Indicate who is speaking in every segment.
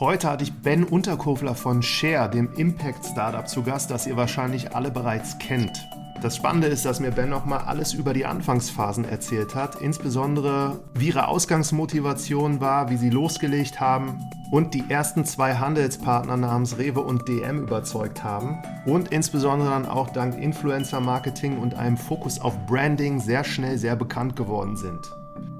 Speaker 1: Heute hatte ich Ben Unterkofler von Share, dem Impact Startup, zu Gast, das ihr wahrscheinlich alle bereits kennt. Das Spannende ist, dass mir Ben nochmal alles über die Anfangsphasen erzählt hat, insbesondere wie ihre Ausgangsmotivation war, wie sie losgelegt haben und die ersten zwei Handelspartner namens Rewe und DM überzeugt haben und insbesondere dann auch dank Influencer-Marketing und einem Fokus auf Branding sehr schnell sehr bekannt geworden sind.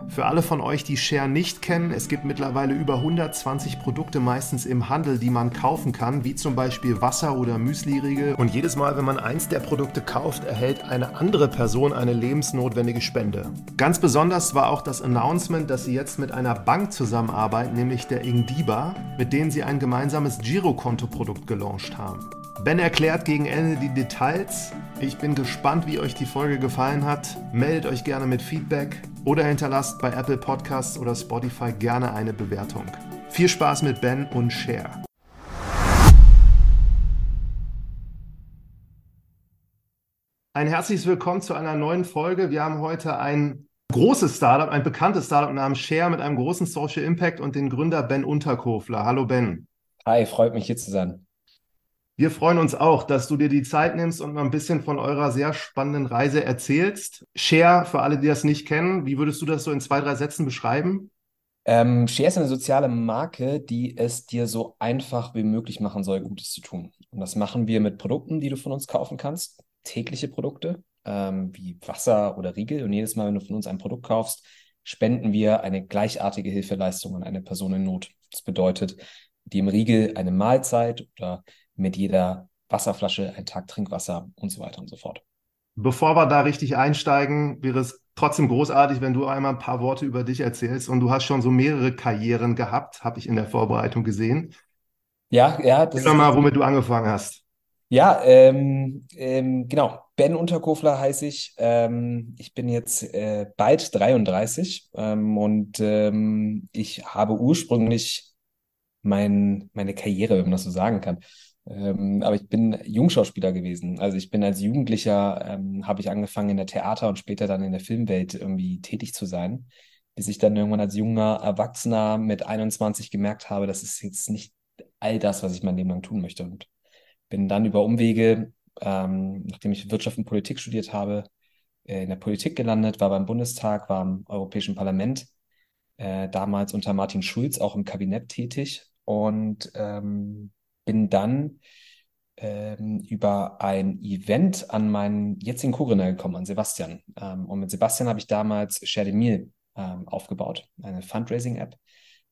Speaker 1: Für alle von euch, die Share nicht kennen, es gibt mittlerweile über 120 Produkte meistens im Handel, die man kaufen kann, wie zum Beispiel Wasser oder Müsliriegel. Und jedes Mal, wenn man eins der Produkte kauft, erhält eine andere Person eine lebensnotwendige Spende. Ganz besonders war auch das Announcement, dass sie jetzt mit einer Bank zusammenarbeiten, nämlich der Ingdiba, mit denen sie ein gemeinsames Girokonto-Produkt gelauncht haben. Ben erklärt gegen Ende die Details. Ich bin gespannt, wie euch die Folge gefallen hat. Meldet euch gerne mit Feedback oder hinterlasst bei Apple Podcasts oder Spotify gerne eine Bewertung. Viel Spaß mit Ben und Share. Ein herzliches Willkommen zu einer neuen Folge. Wir haben heute ein großes Startup, ein bekanntes Startup namens Share mit einem großen Social Impact und den Gründer Ben Unterkofler. Hallo Ben.
Speaker 2: Hi, freut mich hier zu sein.
Speaker 1: Wir freuen uns auch, dass du dir die Zeit nimmst und mal ein bisschen von eurer sehr spannenden Reise erzählst. Share, für alle, die das nicht kennen, wie würdest du das so in zwei, drei Sätzen beschreiben?
Speaker 2: Ähm, Share ist eine soziale Marke, die es dir so einfach wie möglich machen soll, Gutes zu tun. Und das machen wir mit Produkten, die du von uns kaufen kannst, tägliche Produkte, ähm, wie Wasser oder Riegel. Und jedes Mal, wenn du von uns ein Produkt kaufst, spenden wir eine gleichartige Hilfeleistung an eine Person in Not. Das bedeutet, dem Riegel eine Mahlzeit oder mit jeder Wasserflasche ein Tag Trinkwasser und so weiter und so fort.
Speaker 1: Bevor wir da richtig einsteigen, wäre es trotzdem großartig, wenn du einmal ein paar Worte über dich erzählst. Und du hast schon so mehrere Karrieren gehabt, habe ich in der Vorbereitung gesehen.
Speaker 2: Ja, ja. Das
Speaker 1: Sag mal, womit du angefangen hast.
Speaker 2: Ja, ähm, ähm, genau. Ben Unterkofler heiße ich. Ähm, ich bin jetzt äh, bald 33 ähm, und ähm, ich habe ursprünglich mein, meine Karriere, wenn man das so sagen kann, ähm, aber ich bin Jungschauspieler gewesen. Also ich bin als Jugendlicher, ähm, habe ich angefangen in der Theater und später dann in der Filmwelt irgendwie tätig zu sein, bis ich dann irgendwann als junger Erwachsener mit 21 gemerkt habe, das ist jetzt nicht all das, was ich mein Leben lang tun möchte. Und bin dann über Umwege, ähm, nachdem ich Wirtschaft und Politik studiert habe, äh, in der Politik gelandet, war beim Bundestag, war im Europäischen Parlament, äh, damals unter Martin Schulz auch im Kabinett tätig und ähm, bin dann ähm, über ein Event an meinen jetzigen Co-Gründer gekommen, an Sebastian. Ähm, und mit Sebastian habe ich damals Share the Meal ähm, aufgebaut, eine Fundraising-App,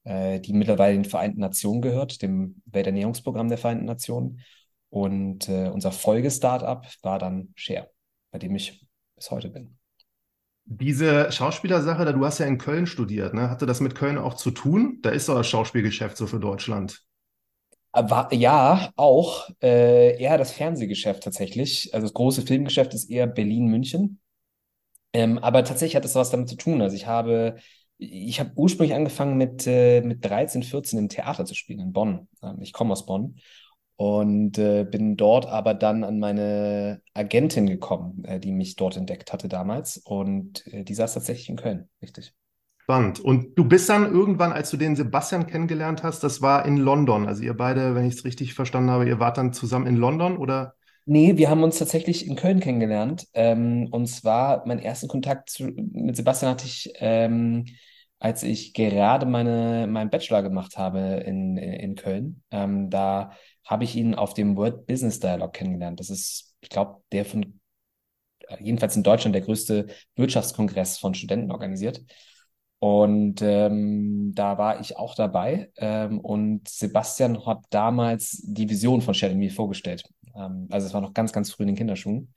Speaker 2: äh, die mittlerweile den Vereinten Nationen gehört, dem Welternährungsprogramm der Vereinten Nationen. Und äh, unser Folge-Startup war dann Share, bei dem ich bis heute bin.
Speaker 1: Diese Schauspielersache, du hast ja in Köln studiert, ne? Hatte das mit Köln auch zu tun? Da ist doch das Schauspielgeschäft so für Deutschland.
Speaker 2: War, ja, auch. Äh, eher das Fernsehgeschäft tatsächlich. Also das große Filmgeschäft ist eher Berlin-München. Ähm, aber tatsächlich hat das was damit zu tun. Also ich habe, ich habe ursprünglich angefangen mit, äh, mit 13, 14 im Theater zu spielen in Bonn. Ähm, ich komme aus Bonn und äh, bin dort aber dann an meine Agentin gekommen, äh, die mich dort entdeckt hatte damals. Und äh, die saß tatsächlich in Köln, richtig.
Speaker 1: Spannend. Und du bist dann irgendwann, als du den Sebastian kennengelernt hast, das war in London. Also ihr beide, wenn ich es richtig verstanden habe, ihr wart dann zusammen in London oder?
Speaker 2: Nee, wir haben uns tatsächlich in Köln kennengelernt. Ähm, und zwar mein ersten Kontakt zu, mit Sebastian hatte ich, ähm, als ich gerade meine, meinen Bachelor gemacht habe in, in Köln. Ähm, da habe ich ihn auf dem World Business Dialog kennengelernt. Das ist, ich glaube, der von, jedenfalls in Deutschland, der größte Wirtschaftskongress von Studenten organisiert. Und ähm, da war ich auch dabei. Ähm, und Sebastian hat damals die Vision von Shadow Me vorgestellt. Ähm, also es war noch ganz, ganz früh in den Kinderschuhen.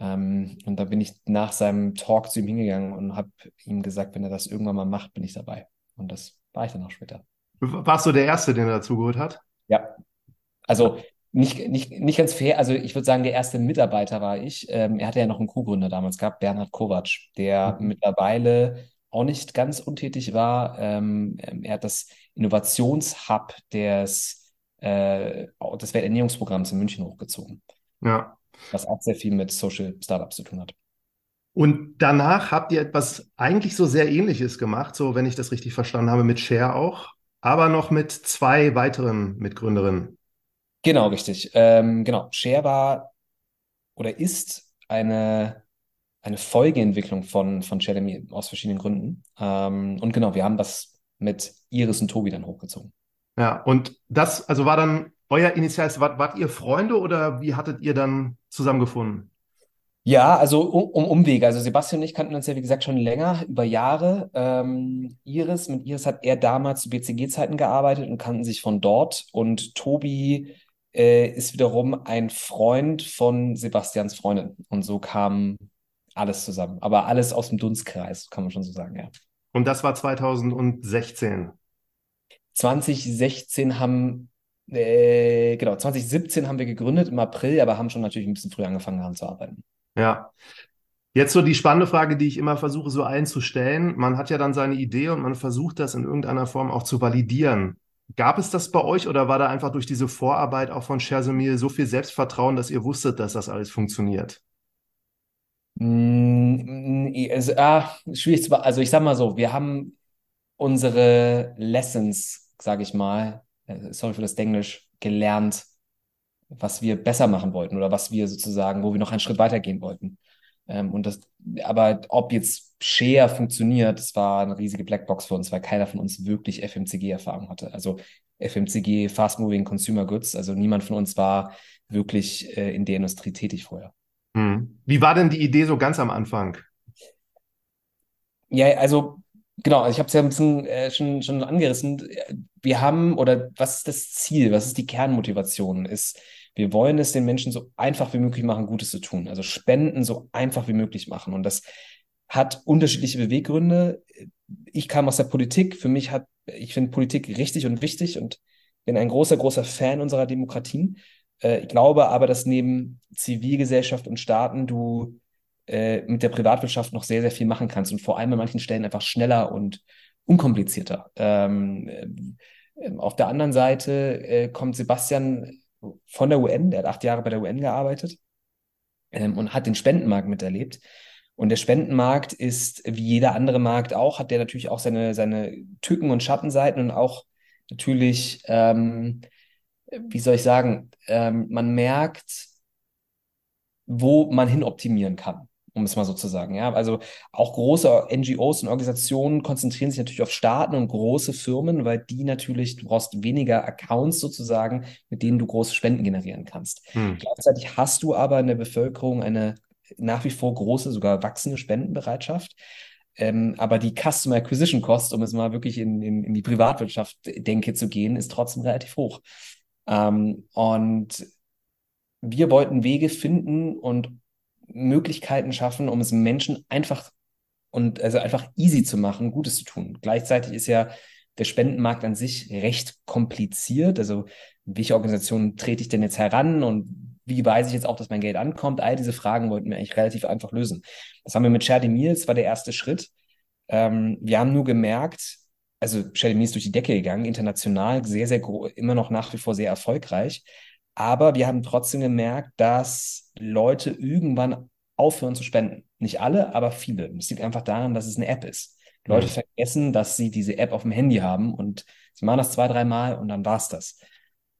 Speaker 2: Ähm, und da bin ich nach seinem Talk zu ihm hingegangen und habe ihm gesagt, wenn er das irgendwann mal macht, bin ich dabei. Und das war ich dann auch später.
Speaker 1: Warst du der Erste, den er dazu geholt hat?
Speaker 2: Ja. Also nicht, nicht, nicht ganz fair. Also ich würde sagen, der erste Mitarbeiter war ich. Ähm, er hatte ja noch einen Co-Gründer damals gehabt, Bernhard Kovac, der mhm. mittlerweile auch nicht ganz untätig war. Ähm, ähm, er hat das Innovationshub des, äh, des Welternährungsprogramms in München hochgezogen.
Speaker 1: Ja.
Speaker 2: Was auch sehr viel mit Social Startups zu tun hat.
Speaker 1: Und danach habt ihr etwas eigentlich so sehr ähnliches gemacht, so wenn ich das richtig verstanden habe, mit Share auch. aber noch mit zwei weiteren Mitgründerinnen.
Speaker 2: Genau, richtig. Ähm, genau. Share war oder ist eine, eine Folgeentwicklung von, von Jeremy aus verschiedenen Gründen. Ähm, und genau, wir haben das mit Iris und Tobi dann hochgezogen.
Speaker 1: Ja, und das, also war dann euer Initial, wart, wart ihr Freunde oder wie hattet ihr dann zusammengefunden?
Speaker 2: Ja, also um, um Umwege. Also Sebastian und ich kannten uns ja, wie gesagt, schon länger, über Jahre. Ähm, Iris, mit Iris hat er damals zu BCG-Zeiten gearbeitet und kannten sich von dort. Und Tobi äh, ist wiederum ein Freund von Sebastians Freundin. Und so kam alles zusammen. Aber alles aus dem Dunstkreis, kann man schon so sagen, ja.
Speaker 1: Und das war 2016.
Speaker 2: 2016 haben, äh, genau, 2017 haben wir gegründet im April, aber haben schon natürlich ein bisschen früher angefangen daran zu arbeiten.
Speaker 1: Ja. Jetzt so die spannende Frage, die ich immer versuche so einzustellen. Man hat ja dann seine Idee und man versucht das in irgendeiner Form auch zu validieren. Gab es das bei euch oder war da einfach durch diese Vorarbeit auch von Chersomil so viel Selbstvertrauen, dass ihr wusstet, dass das alles funktioniert?
Speaker 2: Mm, also, ah, schwierig zu, also ich sag mal so, wir haben unsere Lessons, sage ich mal, äh, sorry für das Englisch, gelernt, was wir besser machen wollten oder was wir sozusagen, wo wir noch einen Schritt weitergehen wollten. Ähm, und das, aber ob jetzt Share funktioniert, das war eine riesige Blackbox für uns, weil keiner von uns wirklich FMCG-Erfahrung hatte. Also FMCG, Fast Moving Consumer Goods, also niemand von uns war wirklich äh, in der Industrie tätig vorher.
Speaker 1: Hm. Wie war denn die Idee so ganz am Anfang?
Speaker 2: Ja, also genau, also ich habe es ja ein bisschen äh, schon, schon angerissen. Wir haben, oder was ist das Ziel, was ist die Kernmotivation? Ist, wir wollen es den Menschen so einfach wie möglich machen, Gutes zu tun. Also Spenden so einfach wie möglich machen. Und das hat unterschiedliche Beweggründe. Ich kam aus der Politik. Für mich hat, ich finde Politik richtig und wichtig und bin ein großer, großer Fan unserer Demokratien. Äh, ich glaube aber, dass neben Zivilgesellschaft und Staaten du äh, mit der Privatwirtschaft noch sehr, sehr viel machen kannst und vor allem an manchen Stellen einfach schneller und unkomplizierter. Ähm, äh, auf der anderen Seite äh, kommt Sebastian von der UN, der hat acht Jahre bei der UN gearbeitet ähm, und hat den Spendenmarkt miterlebt. Und der Spendenmarkt ist, wie jeder andere Markt auch, hat der natürlich auch seine, seine Tücken und Schattenseiten und auch natürlich, ähm, wie soll ich sagen, ähm, man merkt, wo man hin optimieren kann um es mal so zu sagen. Ja, also auch große NGOs und Organisationen konzentrieren sich natürlich auf Staaten und große Firmen, weil die natürlich, du brauchst weniger Accounts sozusagen, mit denen du große Spenden generieren kannst. Hm. Gleichzeitig hast du aber in der Bevölkerung eine nach wie vor große, sogar wachsende Spendenbereitschaft. Ähm, aber die Customer Acquisition Cost, um es mal wirklich in, in, in die Privatwirtschaft denke zu gehen, ist trotzdem relativ hoch. Ähm, und wir wollten Wege finden und Möglichkeiten schaffen, um es Menschen einfach und also einfach easy zu machen, Gutes zu tun. Gleichzeitig ist ja der Spendenmarkt an sich recht kompliziert. Also welche Organisation trete ich denn jetzt heran und wie weiß ich jetzt auch, dass mein Geld ankommt? All diese Fragen wollten wir eigentlich relativ einfach lösen. Das haben wir mit Share the Meals, war der erste Schritt. Ähm, wir haben nur gemerkt, also the Meals durch die Decke gegangen, international sehr, sehr immer noch nach wie vor sehr erfolgreich. Aber wir haben trotzdem gemerkt, dass Leute irgendwann aufhören zu spenden. Nicht alle, aber viele. Es liegt einfach daran, dass es eine App ist. Leute mhm. vergessen, dass sie diese App auf dem Handy haben und sie machen das zwei, dreimal und dann war's das.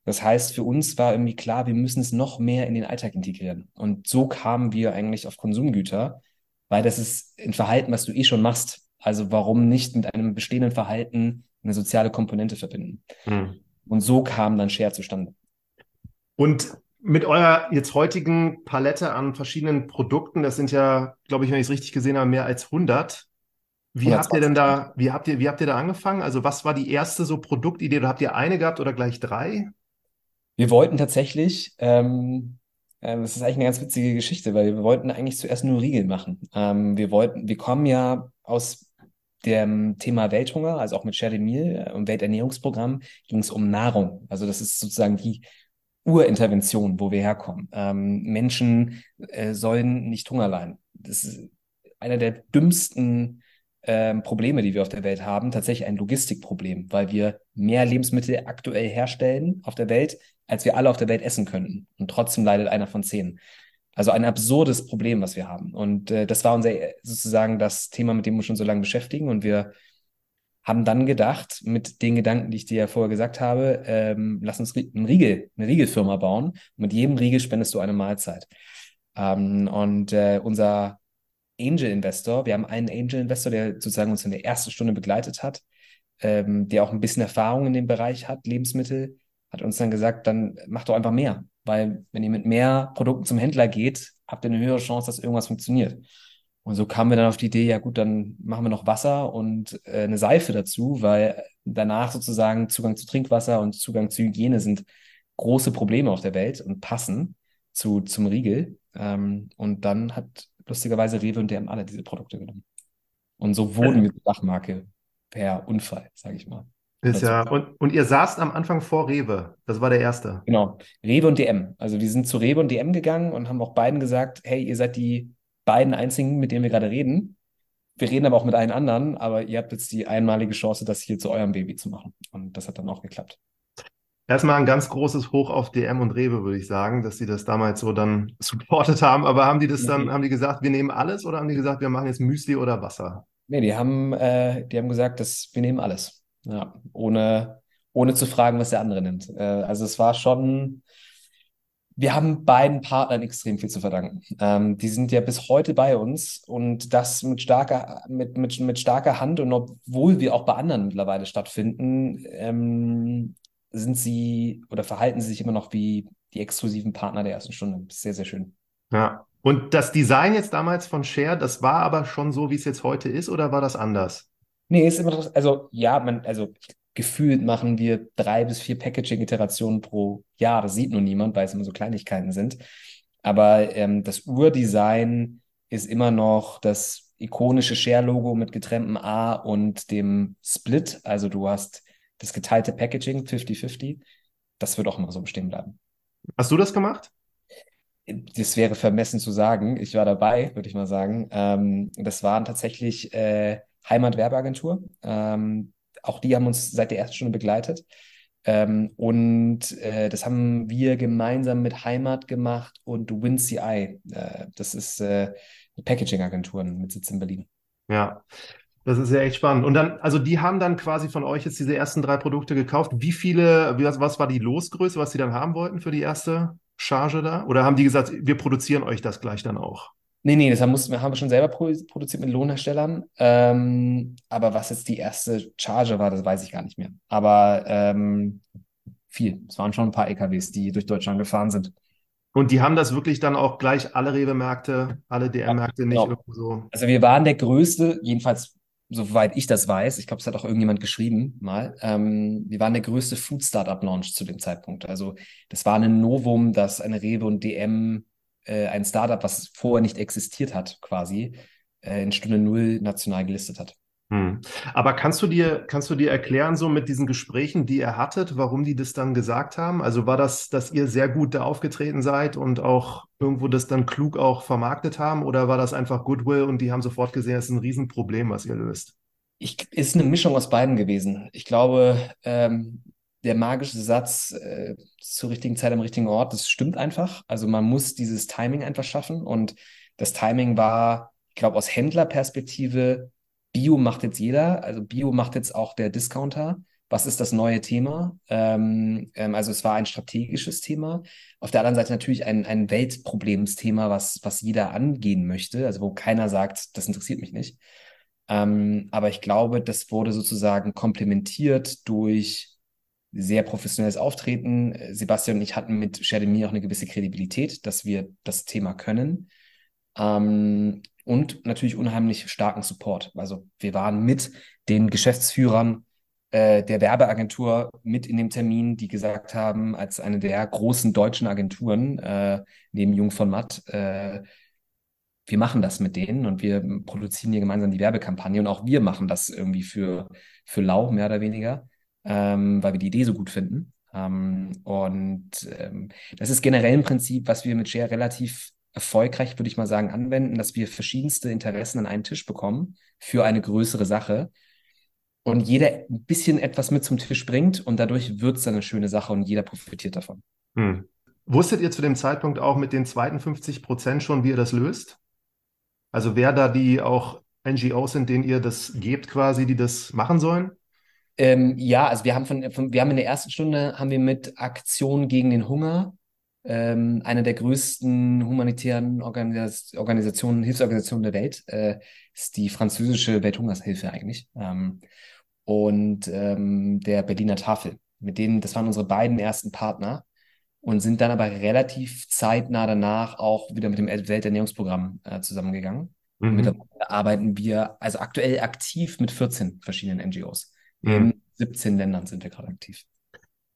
Speaker 2: Das heißt, für uns war irgendwie klar, wir müssen es noch mehr in den Alltag integrieren. Und so kamen wir eigentlich auf Konsumgüter, weil das ist ein Verhalten, was du eh schon machst. Also warum nicht mit einem bestehenden Verhalten eine soziale Komponente verbinden? Mhm. Und so kam dann Share zustande.
Speaker 1: Und mit eurer jetzt heutigen Palette an verschiedenen Produkten, das sind ja, glaube ich, wenn ich es richtig gesehen habe, mehr als 100. Wie habt ihr denn da, wie habt ihr, wie habt ihr da angefangen? Also was war die erste so Produktidee? Oder habt ihr eine gehabt oder gleich drei?
Speaker 2: Wir wollten tatsächlich, ähm, äh, das ist eigentlich eine ganz witzige Geschichte, weil wir wollten eigentlich zuerst nur Riegel machen. Ähm, wir wollten, wir kommen ja aus dem Thema Welthunger, also auch mit the Meal und Welternährungsprogramm ging es um Nahrung. Also das ist sozusagen die Urintervention, wo wir herkommen. Ähm, Menschen äh, sollen nicht Hunger leiden. Das ist einer der dümmsten äh, Probleme, die wir auf der Welt haben. Tatsächlich ein Logistikproblem, weil wir mehr Lebensmittel aktuell herstellen auf der Welt, als wir alle auf der Welt essen könnten. Und trotzdem leidet einer von zehn. Also ein absurdes Problem, was wir haben. Und äh, das war unser sozusagen das Thema, mit dem wir uns schon so lange beschäftigen. Und wir haben dann gedacht, mit den Gedanken, die ich dir ja vorher gesagt habe, ähm, lass uns ein Riegel, eine Riegelfirma bauen. Mit jedem Riegel spendest du eine Mahlzeit. Ähm, und äh, unser Angel Investor, wir haben einen Angel Investor, der sozusagen uns in der ersten Stunde begleitet hat, ähm, der auch ein bisschen Erfahrung in dem Bereich hat, Lebensmittel, hat uns dann gesagt, dann macht doch einfach mehr. Weil wenn ihr mit mehr Produkten zum Händler geht, habt ihr eine höhere Chance, dass irgendwas funktioniert. Und so kamen wir dann auf die Idee, ja gut, dann machen wir noch Wasser und äh, eine Seife dazu, weil danach sozusagen Zugang zu Trinkwasser und Zugang zu Hygiene sind große Probleme auf der Welt und passen zu, zum Riegel. Ähm, und dann hat lustigerweise Rewe und DM alle diese Produkte genommen. Und so wurden wir Dachmarke per Unfall, sage ich mal.
Speaker 1: Ist ja, und, und ihr saßt am Anfang vor Rewe. Das war der erste.
Speaker 2: Genau. Rewe und DM. Also wir sind zu Rewe und DM gegangen und haben auch beiden gesagt, hey, ihr seid die beiden einzigen, mit denen wir gerade reden. Wir reden aber auch mit allen anderen, aber ihr habt jetzt die einmalige Chance, das hier zu eurem Baby zu machen. Und das hat dann auch geklappt.
Speaker 1: Erstmal ein ganz großes Hoch auf DM und Rewe, würde ich sagen, dass sie das damals so dann supportet haben. Aber haben die das dann, mhm. haben die gesagt, wir nehmen alles oder haben die gesagt, wir machen jetzt Müsli oder Wasser?
Speaker 2: Nee, die haben, äh, die haben gesagt, dass wir nehmen alles. Ja, ohne, ohne zu fragen, was der andere nimmt. Äh, also es war schon, wir haben beiden Partnern extrem viel zu verdanken. Ähm, die sind ja bis heute bei uns und das mit starker, mit, mit, mit starker Hand und obwohl wir auch bei anderen mittlerweile stattfinden, ähm, sind sie oder verhalten sie sich immer noch wie die exklusiven Partner der ersten Stunde. Sehr, sehr schön.
Speaker 1: Ja. Und das Design jetzt damals von Share, das war aber schon so, wie es jetzt heute ist, oder war das anders?
Speaker 2: Nee, ist immer, also ja, man, also gefühlt machen wir drei bis vier Packaging-Iterationen pro Jahr. Das sieht nur niemand, weil es immer so Kleinigkeiten sind. Aber ähm, das Urdesign ist immer noch das ikonische Share-Logo mit getrenntem A und dem Split. Also du hast das geteilte Packaging 50-50. Das wird auch immer so bestehen bleiben.
Speaker 1: Hast du das gemacht?
Speaker 2: Das wäre vermessen zu sagen. Ich war dabei, würde ich mal sagen. Ähm, das waren tatsächlich äh, Heimatwerbeagentur. Ähm, auch die haben uns seit der ersten Stunde begleitet. Ähm, und äh, das haben wir gemeinsam mit Heimat gemacht und WinCI. Äh, das ist äh, eine Packaging-Agentur mit Sitz in Berlin.
Speaker 1: Ja, das ist ja echt spannend. Und dann, also die haben dann quasi von euch jetzt diese ersten drei Produkte gekauft. Wie viele, was, was war die Losgröße, was sie dann haben wollten für die erste Charge da? Oder haben die gesagt, wir produzieren euch das gleich dann auch?
Speaker 2: Nee, nee, das haben, mussten, haben wir schon selber produziert mit Lohnherstellern. Ähm, aber was jetzt die erste Charge war, das weiß ich gar nicht mehr. Aber ähm, viel. Es waren schon ein paar EKWs, die durch Deutschland gefahren sind.
Speaker 1: Und die haben das wirklich dann auch gleich alle Rewe-Märkte, alle DM-Märkte ja, nicht genau. irgendwo so.
Speaker 2: Also wir waren der größte, jedenfalls soweit ich das weiß, ich glaube, es hat auch irgendjemand geschrieben mal, ähm, wir waren der größte Food Startup Launch zu dem Zeitpunkt. Also das war ein Novum, dass eine Rewe und DM äh, ein Startup, was vorher nicht existiert hat, quasi äh, in Stunde Null national gelistet hat.
Speaker 1: Hm. Aber kannst du dir, kannst du dir erklären, so mit diesen Gesprächen, die ihr hattet, warum die das dann gesagt haben? Also war das, dass ihr sehr gut da aufgetreten seid und auch irgendwo das dann klug auch vermarktet haben? Oder war das einfach Goodwill und die haben sofort gesehen, es ist ein Riesenproblem, was ihr löst?
Speaker 2: Ich, ist eine Mischung aus beiden gewesen. Ich glaube, ähm, der magische Satz äh, zur richtigen Zeit am richtigen Ort, das stimmt einfach. Also man muss dieses Timing einfach schaffen. Und das Timing war, ich glaube, aus Händlerperspektive, Bio macht jetzt jeder, also Bio macht jetzt auch der Discounter. Was ist das neue Thema? Ähm, ähm, also es war ein strategisches Thema. Auf der anderen Seite natürlich ein, ein Weltproblemsthema, was, was jeder angehen möchte, also wo keiner sagt, das interessiert mich nicht. Ähm, aber ich glaube, das wurde sozusagen komplementiert durch sehr professionelles Auftreten. Sebastian und ich hatten mit Shademir auch eine gewisse Kredibilität, dass wir das Thema können. Ähm, und natürlich unheimlich starken Support. Also wir waren mit den Geschäftsführern äh, der Werbeagentur mit in dem Termin, die gesagt haben, als eine der großen deutschen Agenturen, äh, neben Jung von Matt, äh, wir machen das mit denen und wir produzieren hier gemeinsam die Werbekampagne und auch wir machen das irgendwie für, für lau, mehr oder weniger ähm, weil wir die Idee so gut finden. Ähm, und ähm, das ist generell ein Prinzip, was wir mit Share relativ erfolgreich, würde ich mal sagen, anwenden, dass wir verschiedenste Interessen an einen Tisch bekommen für eine größere Sache und jeder ein bisschen etwas mit zum Tisch bringt und dadurch wird es dann eine schöne Sache und jeder profitiert davon.
Speaker 1: Hm. Wusstet ihr zu dem Zeitpunkt auch mit den zweiten 50 Prozent schon, wie ihr das löst? Also wer da die auch NGOs sind, denen ihr das gebt quasi, die das machen sollen?
Speaker 2: Ähm, ja, also wir haben von, von, wir haben in der ersten Stunde haben wir mit Aktion gegen den Hunger ähm, eine der größten humanitären Organis Organisationen, Hilfsorganisationen der Welt, äh, ist die französische Welthungershilfe eigentlich. Ähm, und ähm, der Berliner Tafel. Mit denen, das waren unsere beiden ersten Partner und sind dann aber relativ zeitnah danach auch wieder mit dem Welternährungsprogramm äh, zusammengegangen. Mhm. Mittlerweile arbeiten wir also aktuell aktiv mit 14 verschiedenen NGOs. Mhm. In 17 Ländern sind wir gerade aktiv.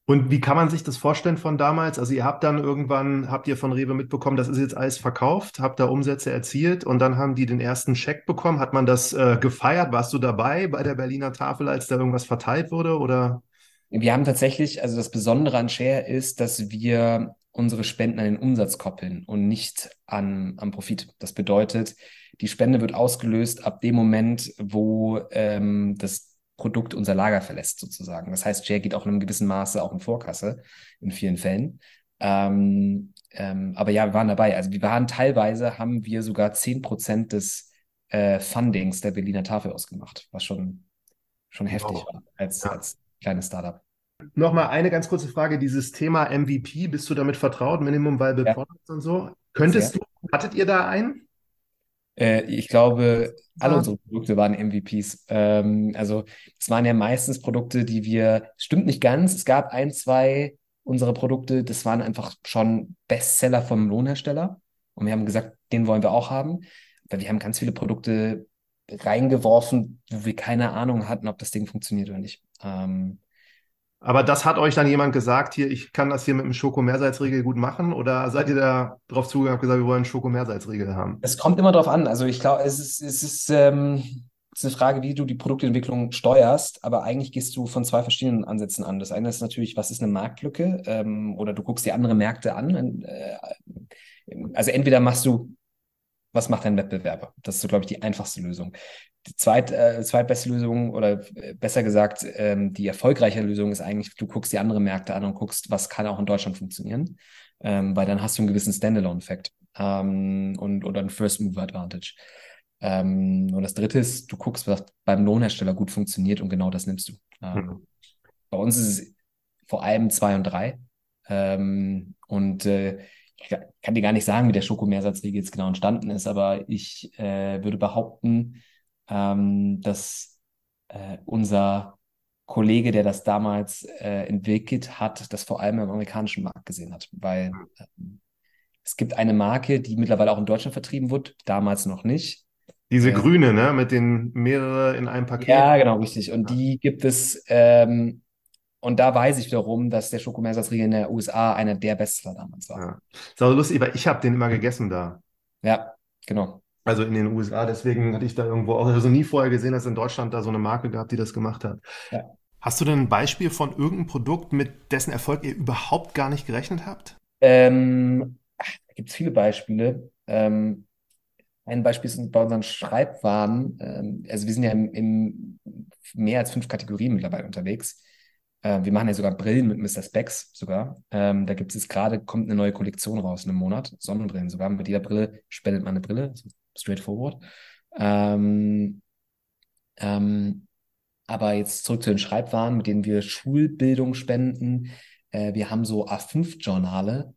Speaker 1: Und wie kann man sich das vorstellen von damals? Also ihr habt dann irgendwann, habt ihr von Rewe mitbekommen, das ist jetzt alles verkauft, habt da Umsätze erzielt und dann haben die den ersten Scheck bekommen. Hat man das äh, gefeiert? Warst du dabei bei der Berliner Tafel, als da irgendwas verteilt wurde oder?
Speaker 2: Wir haben tatsächlich, also das Besondere an Share ist, dass wir unsere Spenden an den Umsatz koppeln und nicht an, am Profit. Das bedeutet, die Spende wird ausgelöst ab dem Moment, wo ähm, das Produkt unser Lager verlässt, sozusagen. Das heißt, Share geht auch in einem gewissen Maße auch in Vorkasse in vielen Fällen. Ähm, ähm, aber ja, wir waren dabei. Also wir waren teilweise, haben wir sogar 10% des äh, Fundings der Berliner Tafel ausgemacht, was schon, schon heftig wow. war als, ja. als kleines Startup.
Speaker 1: Nochmal eine ganz kurze Frage. Dieses Thema MVP, bist du damit vertraut? Minimum Viable ja. Products und so? Könntest Sehr. du, hattet ihr da einen?
Speaker 2: Äh, ich glaube, alle unsere Produkte waren MVPs. Ähm, also es waren ja meistens Produkte, die wir, stimmt nicht ganz, es gab ein, zwei unserer Produkte, das waren einfach schon Bestseller vom Lohnhersteller. Und wir haben gesagt, den wollen wir auch haben. Aber wir haben ganz viele Produkte reingeworfen, wo wir keine Ahnung hatten, ob das Ding funktioniert oder nicht. Ähm,
Speaker 1: aber das hat euch dann jemand gesagt, hier, ich kann das hier mit einem Schoko-Mehrsalzriegel gut machen? Oder seid ihr da drauf zugegangen und gesagt, wir wollen einen Schoko-Mehrsalzriegel haben?
Speaker 2: Es kommt immer drauf an. Also ich glaube, es ist, es ist, ähm, es ist eine Frage, wie du die Produktentwicklung steuerst, aber eigentlich gehst du von zwei verschiedenen Ansätzen an. Das eine ist natürlich, was ist eine Marktlücke? Ähm, oder du guckst dir andere Märkte an. Äh, also entweder machst du was macht dein Wettbewerber? Das ist so, glaube ich, die einfachste Lösung. Die zweit, äh, zweitbeste Lösung oder äh, besser gesagt, ähm, die erfolgreiche Lösung ist eigentlich, du guckst die anderen Märkte an und guckst, was kann auch in Deutschland funktionieren, ähm, weil dann hast du einen gewissen Standalone-Effekt ähm, und oder einen First-Mover-Advantage. Ähm, und das dritte ist, du guckst, was beim Lohnhersteller gut funktioniert und genau das nimmst du. Ähm, mhm. Bei uns ist es vor allem zwei und drei. Ähm, und äh, ich kann dir gar nicht sagen, wie der Schokomeersatzriegel jetzt genau entstanden ist, aber ich äh, würde behaupten, ähm, dass äh, unser Kollege, der das damals äh, entwickelt hat, das vor allem im amerikanischen Markt gesehen hat, weil äh, es gibt eine Marke, die mittlerweile auch in Deutschland vertrieben wird, damals noch nicht.
Speaker 1: Diese äh, grüne, ne, mit den mehrere in einem Paket.
Speaker 2: Ja, genau, richtig. Und die gibt es ähm, und da weiß ich wiederum, dass der Schokomeersatzriegel in der USA einer der Bestseller damals war. Ja.
Speaker 1: Ist auch lustig, weil ich habe den immer gegessen da.
Speaker 2: Ja, genau.
Speaker 1: Also in den USA, deswegen hatte ich da irgendwo auch also nie vorher gesehen, dass in Deutschland da so eine Marke gab, die das gemacht hat. Ja. Hast du denn ein Beispiel von irgendeinem Produkt, mit dessen Erfolg ihr überhaupt gar nicht gerechnet habt?
Speaker 2: Ähm, da gibt es viele Beispiele. Ähm, ein Beispiel sind bei unseren Schreibwaren. Ähm, also wir sind ja in, in mehr als fünf Kategorien mittlerweile unterwegs. Äh, wir machen ja sogar Brillen mit Mr. Specs sogar. Ähm, da gibt es gerade, kommt eine neue Kollektion raus in einem Monat. Sonnenbrillen sogar. Mit jeder Brille spendet man eine Brille. Straightforward. Ähm, ähm, aber jetzt zurück zu den Schreibwaren, mit denen wir Schulbildung spenden. Äh, wir haben so A5-Journale,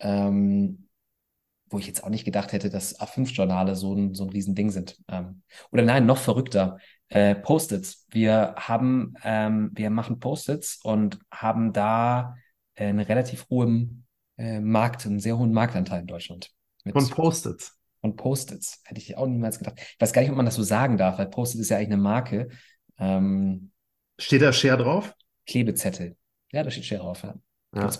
Speaker 2: ähm, wo ich jetzt auch nicht gedacht hätte, dass A5-Journale so ein, so ein Riesending sind. Ähm, oder nein, noch verrückter. Äh, Post-its. Wir haben, ähm, wir machen Post-its und haben da äh, einen relativ hohen äh, Markt, einen sehr hohen Marktanteil in Deutschland.
Speaker 1: Von Post-its.
Speaker 2: Von Post-its. Hätte ich auch niemals gedacht. Ich weiß gar nicht, ob man das so sagen darf, weil Post-it ist ja eigentlich eine Marke. Ähm,
Speaker 1: steht da Share drauf?
Speaker 2: Klebezettel. Ja, da steht Share drauf, ja. ja.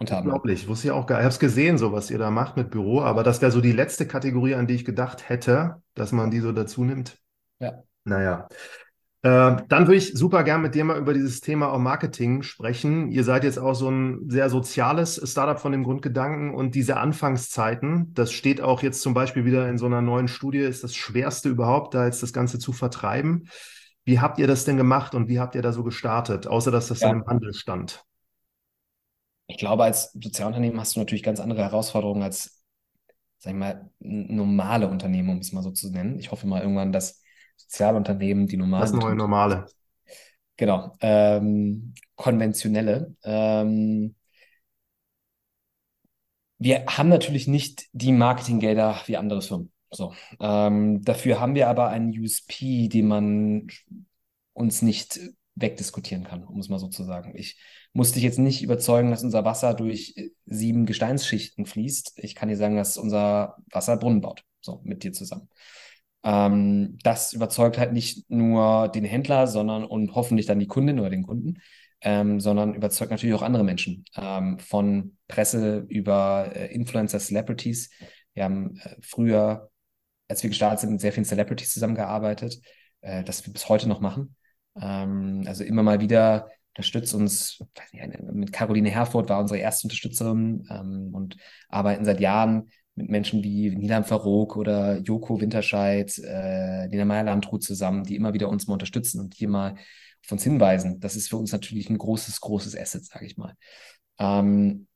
Speaker 1: Unglaublich, wusste ich auch gar Ich habe es gesehen, so was ihr da macht mit Büro, aber das wäre so die letzte Kategorie, an die ich gedacht hätte, dass man die so dazu nimmt.
Speaker 2: Ja.
Speaker 1: Naja. Äh, dann würde ich super gern mit dir mal über dieses Thema auch Marketing sprechen. Ihr seid jetzt auch so ein sehr soziales Startup von dem Grundgedanken und diese Anfangszeiten, das steht auch jetzt zum Beispiel wieder in so einer neuen Studie, ist das Schwerste überhaupt, da jetzt das Ganze zu vertreiben. Wie habt ihr das denn gemacht und wie habt ihr da so gestartet, außer dass das ja. dann im Handel stand?
Speaker 2: Ich glaube, als Sozialunternehmen hast du natürlich ganz andere Herausforderungen als sag ich mal, normale Unternehmen, um es mal so zu nennen. Ich hoffe mal irgendwann, dass Sozialunternehmen, die normalen.
Speaker 1: Das neue Normale.
Speaker 2: Genau, ähm, konventionelle. Ähm, wir haben natürlich nicht die Marketinggelder wie andere Firmen. So, ähm, dafür haben wir aber einen USP, den man uns nicht wegdiskutieren kann, um es mal so zu sagen. Ich muss dich jetzt nicht überzeugen, dass unser Wasser durch sieben Gesteinsschichten fließt. Ich kann dir sagen, dass unser Wasser Brunnen baut. So, mit dir zusammen. Ähm, das überzeugt halt nicht nur den Händler, sondern und hoffentlich dann die Kundin oder den Kunden, ähm, sondern überzeugt natürlich auch andere Menschen. Ähm, von Presse über äh, Influencer, Celebrities. Wir haben äh, früher, als wir gestartet sind, mit sehr vielen Celebrities zusammengearbeitet, äh, das wir bis heute noch machen. Ähm, also immer mal wieder unterstützt uns, nicht, mit Caroline Herford war unsere erste Unterstützerin ähm, und arbeiten seit Jahren mit Menschen wie Nilam Farok oder Joko Winterscheid, äh, Lena Meyer-Landrut zusammen, die immer wieder uns mal unterstützen und hier mal auf uns hinweisen. Das ist für uns natürlich ein großes, großes Asset, sage ich mal. Ähm,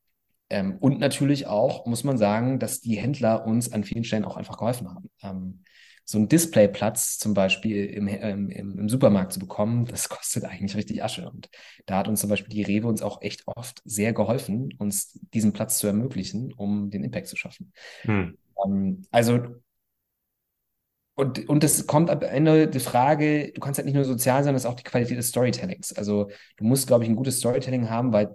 Speaker 2: ähm, und natürlich auch, muss man sagen, dass die Händler uns an vielen Stellen auch einfach geholfen haben. Ähm, so einen Displayplatz zum Beispiel im, ähm, im, Supermarkt zu bekommen, das kostet eigentlich richtig Asche. Und da hat uns zum Beispiel die Rewe uns auch echt oft sehr geholfen, uns diesen Platz zu ermöglichen, um den Impact zu schaffen. Hm. Ähm, also und, und das kommt am Ende die Frage, du kannst halt nicht nur sozial sein, das ist auch die Qualität des Storytellings. Also du musst, glaube ich, ein gutes Storytelling haben, weil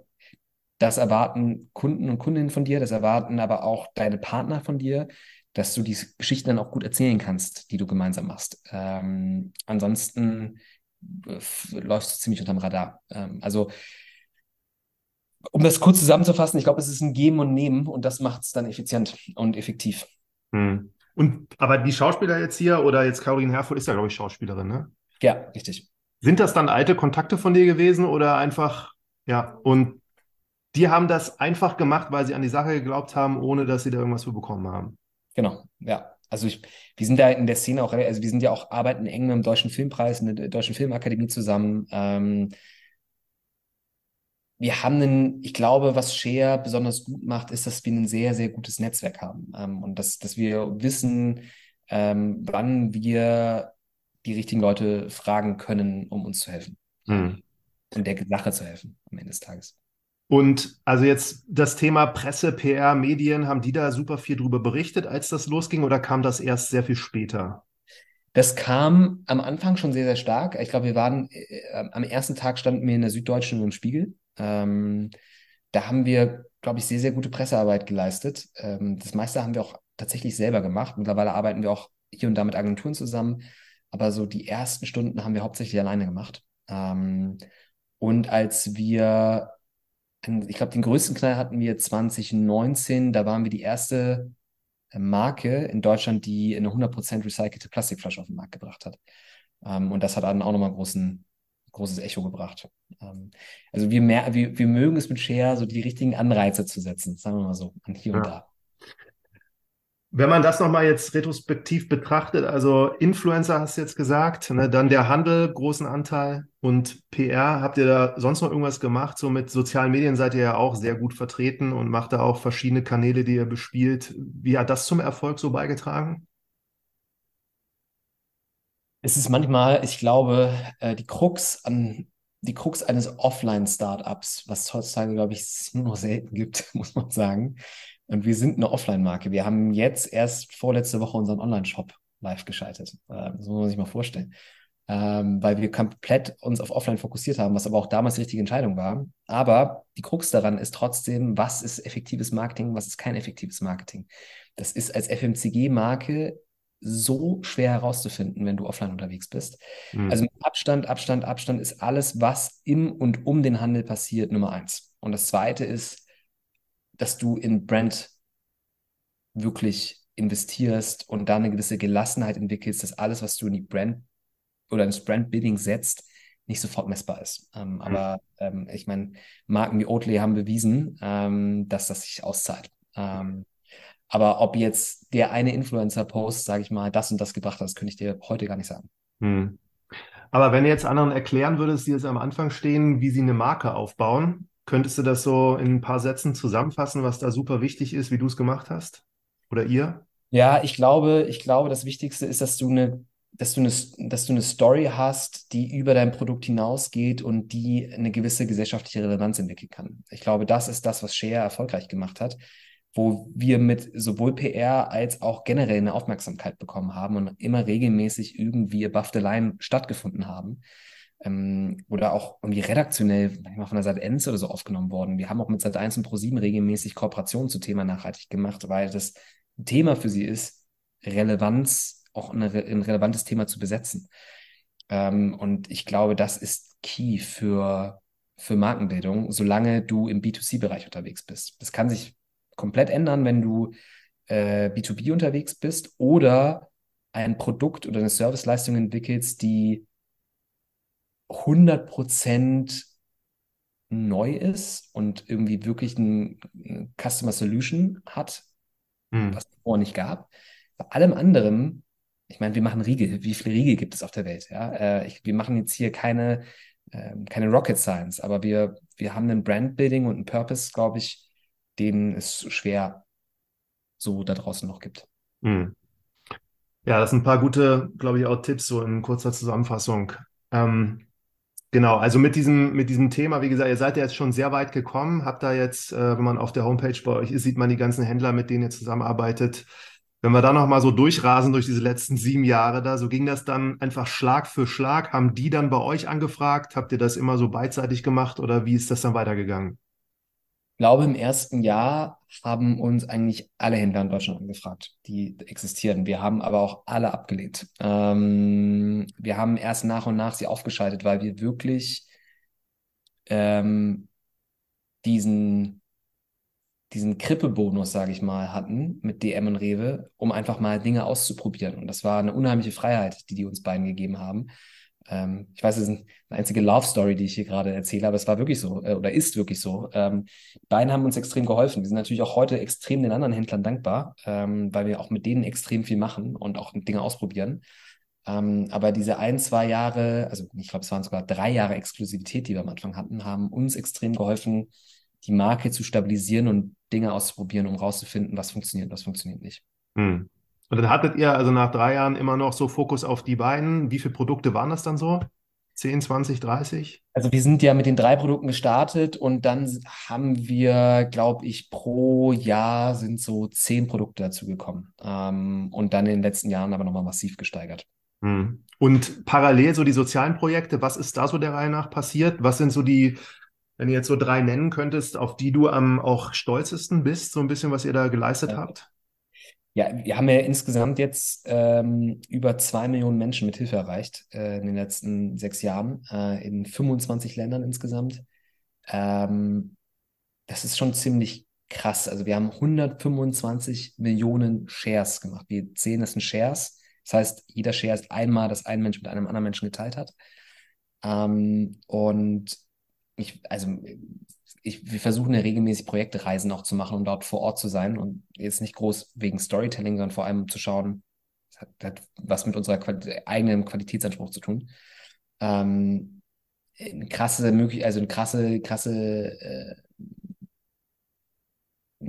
Speaker 2: das erwarten Kunden und Kundinnen von dir, das erwarten aber auch deine Partner von dir, dass du die Geschichten dann auch gut erzählen kannst, die du gemeinsam machst. Ähm, ansonsten äh, läufst du ziemlich unterm Radar. Ähm, also, um das kurz zusammenzufassen, ich glaube, es ist ein Geben und Nehmen und das macht es dann effizient und effektiv.
Speaker 1: Hm. Und aber die Schauspieler jetzt hier oder jetzt Caroline Herford ist ja, glaube ich, Schauspielerin, ne?
Speaker 2: Ja, richtig.
Speaker 1: Sind das dann alte Kontakte von dir gewesen oder einfach, ja, und die haben das einfach gemacht, weil sie an die Sache geglaubt haben, ohne dass sie da irgendwas für bekommen haben?
Speaker 2: Genau, ja. Also ich, wir sind da in der Szene auch, also wir sind ja auch, arbeiten eng mit dem Deutschen Filmpreis, in der Deutschen Filmakademie zusammen. Ähm, wir haben einen, ich glaube, was Share besonders gut macht, ist, dass wir ein sehr, sehr gutes Netzwerk haben ähm, und dass, dass wir wissen, ähm, wann wir die richtigen Leute fragen können, um uns zu helfen. Mhm. Und der Sache zu helfen am Ende des Tages.
Speaker 1: Und also jetzt das Thema Presse, PR, Medien, haben die da super viel drüber berichtet, als das losging, oder kam das erst sehr viel später?
Speaker 2: Das kam am Anfang schon sehr, sehr stark. Ich glaube, wir waren äh, am ersten Tag standen wir in der Süddeutschen im Spiegel. Ähm, da haben wir, glaube ich, sehr, sehr gute Pressearbeit geleistet. Ähm, das meiste haben wir auch tatsächlich selber gemacht. Mittlerweile arbeiten wir auch hier und da mit Agenturen zusammen. Aber so die ersten Stunden haben wir hauptsächlich alleine gemacht. Ähm, und als wir ich glaube, den größten Knall hatten wir 2019. Da waren wir die erste äh, Marke in Deutschland, die eine 100% recycelte Plastikflasche auf den Markt gebracht hat. Ähm, und das hat dann auch nochmal großen, großes Echo gebracht. Ähm, also wir, mehr, wir, wir mögen es mit Share, so die richtigen Anreize zu setzen, sagen wir mal so, an hier ja. und da.
Speaker 1: Wenn man das nochmal jetzt retrospektiv betrachtet, also Influencer hast du jetzt gesagt, ne, dann der Handel, großen Anteil und PR, habt ihr da sonst noch irgendwas gemacht? So mit sozialen Medien seid ihr ja auch sehr gut vertreten und macht da auch verschiedene Kanäle, die ihr bespielt. Wie hat das zum Erfolg so beigetragen?
Speaker 2: Es ist manchmal, ich glaube, äh, die Krux an die Krux eines Offline-Startups, was heutzutage, glaube ich, nur selten gibt, muss man sagen, und wir sind eine Offline-Marke. Wir haben jetzt erst vorletzte Woche unseren Online-Shop live geschaltet. Äh, das muss man sich mal vorstellen. Ähm, weil wir komplett uns auf Offline fokussiert haben, was aber auch damals die richtige Entscheidung war. Aber die Krux daran ist trotzdem, was ist effektives Marketing, was ist kein effektives Marketing. Das ist als FMCG-Marke so schwer herauszufinden, wenn du offline unterwegs bist. Mhm. Also Abstand, Abstand, Abstand ist alles, was im und um den Handel passiert, Nummer eins. Und das zweite ist, dass du in Brand wirklich investierst und da eine gewisse Gelassenheit entwickelst, dass alles, was du in die Brand oder ins Brand-Building setzt, nicht sofort messbar ist. Ähm, mhm. Aber ähm, ich meine, Marken wie Oatly haben bewiesen, ähm, dass das sich auszahlt. Ähm, aber ob jetzt der eine Influencer-Post, sage ich mal, das und das gebracht hat, das könnte ich dir heute gar nicht sagen.
Speaker 1: Hm. Aber wenn du jetzt anderen erklären würdest, die jetzt am Anfang stehen, wie sie eine Marke aufbauen, Könntest du das so in ein paar Sätzen zusammenfassen, was da super wichtig ist, wie du es gemacht hast? oder ihr?
Speaker 2: Ja, ich glaube, ich glaube, das Wichtigste ist, dass du eine, dass du eine, dass du eine Story hast, die über dein Produkt hinausgeht und die eine gewisse gesellschaftliche Relevanz entwickeln kann. Ich glaube, das ist das, was Share erfolgreich gemacht hat, wo wir mit sowohl PR als auch generell eine Aufmerksamkeit bekommen haben und immer regelmäßig irgendwie above the line stattgefunden haben ähm, oder auch irgendwie redaktionell manchmal von der Seite 1 oder so aufgenommen worden. Wir haben auch mit Seite 1 und Pro7 regelmäßig Kooperationen zu Thema nachhaltig gemacht, weil das Thema für sie ist, Relevanz, auch eine, ein relevantes Thema zu besetzen. Ähm, und ich glaube, das ist key für, für Markenbildung, solange du im B2C-Bereich unterwegs bist. Das kann sich komplett ändern, wenn du äh, B2B unterwegs bist oder ein Produkt oder eine Serviceleistung entwickelst, die 100% neu ist und irgendwie wirklich ein, ein Customer Solution hat, hm. was es vorher nicht gab. Bei allem anderen, ich meine, wir machen Riegel. Wie viele Riegel gibt es auf der Welt? Ja? Äh, ich, wir machen jetzt hier keine, äh, keine Rocket Science, aber wir, wir haben einen Brandbuilding und einen Purpose, glaube ich, den es schwer so da draußen noch gibt. Hm.
Speaker 1: Ja, das sind ein paar gute, glaube ich, auch Tipps so in kurzer Zusammenfassung. Ähm, Genau, also mit diesem, mit diesem Thema, wie gesagt, ihr seid ja jetzt schon sehr weit gekommen, habt da jetzt, äh, wenn man auf der Homepage bei euch ist, sieht man die ganzen Händler, mit denen ihr zusammenarbeitet. Wenn wir da nochmal so durchrasen durch diese letzten sieben Jahre da, so ging das dann einfach Schlag für Schlag. Haben die dann bei euch angefragt? Habt ihr das immer so beidseitig gemacht oder wie ist das dann weitergegangen?
Speaker 2: glaube, im ersten Jahr haben uns eigentlich alle Händler in Deutschland angefragt, die existieren. Wir haben aber auch alle abgelehnt. Ähm, wir haben erst nach und nach sie aufgeschaltet, weil wir wirklich ähm, diesen, diesen Krippe-Bonus, sage ich mal, hatten mit DM und Rewe, um einfach mal Dinge auszuprobieren. Und das war eine unheimliche Freiheit, die die uns beiden gegeben haben. Ähm, ich weiß, es ist eine einzige Love Story, die ich hier gerade erzähle, aber es war wirklich so äh, oder ist wirklich so. Ähm, beiden haben uns extrem geholfen. Wir sind natürlich auch heute extrem den anderen Händlern dankbar, ähm, weil wir auch mit denen extrem viel machen und auch Dinge ausprobieren. Ähm, aber diese ein, zwei Jahre, also ich glaube, es waren sogar drei Jahre Exklusivität, die wir am Anfang hatten, haben uns extrem geholfen, die Marke zu stabilisieren und Dinge auszuprobieren, um rauszufinden, was funktioniert, was funktioniert nicht. Hm.
Speaker 1: Und dann hattet ihr also nach drei Jahren immer noch so Fokus auf die beiden. Wie viele Produkte waren das dann so? 10, 20, 30?
Speaker 2: Also wir sind ja mit den drei Produkten gestartet und dann haben wir, glaube ich, pro Jahr sind so zehn Produkte dazu gekommen. Ähm, und dann in den letzten Jahren aber nochmal massiv gesteigert.
Speaker 1: Hm. Und parallel so die sozialen Projekte, was ist da so der Reihe nach passiert? Was sind so die, wenn du jetzt so drei nennen könntest, auf die du am auch stolzesten bist, so ein bisschen, was ihr da geleistet ja. habt?
Speaker 2: Ja, wir haben ja insgesamt jetzt ähm, über zwei Millionen Menschen mit Hilfe erreicht äh, in den letzten sechs Jahren, äh, in 25 Ländern insgesamt. Ähm, das ist schon ziemlich krass. Also wir haben 125 Millionen Shares gemacht. Wir zählen das in Shares. Das heißt, jeder Share ist einmal, dass ein Mensch mit einem anderen Menschen geteilt hat. Ähm, und ich, also ich, wir versuchen ja regelmäßig Projektreisen auch zu machen, um dort vor Ort zu sein und jetzt nicht groß wegen Storytelling, sondern vor allem um zu schauen, das hat, hat was mit unserer Quali eigenen Qualitätsanspruch zu tun. Ähm, eine krasse also eine krasse, krasse, äh,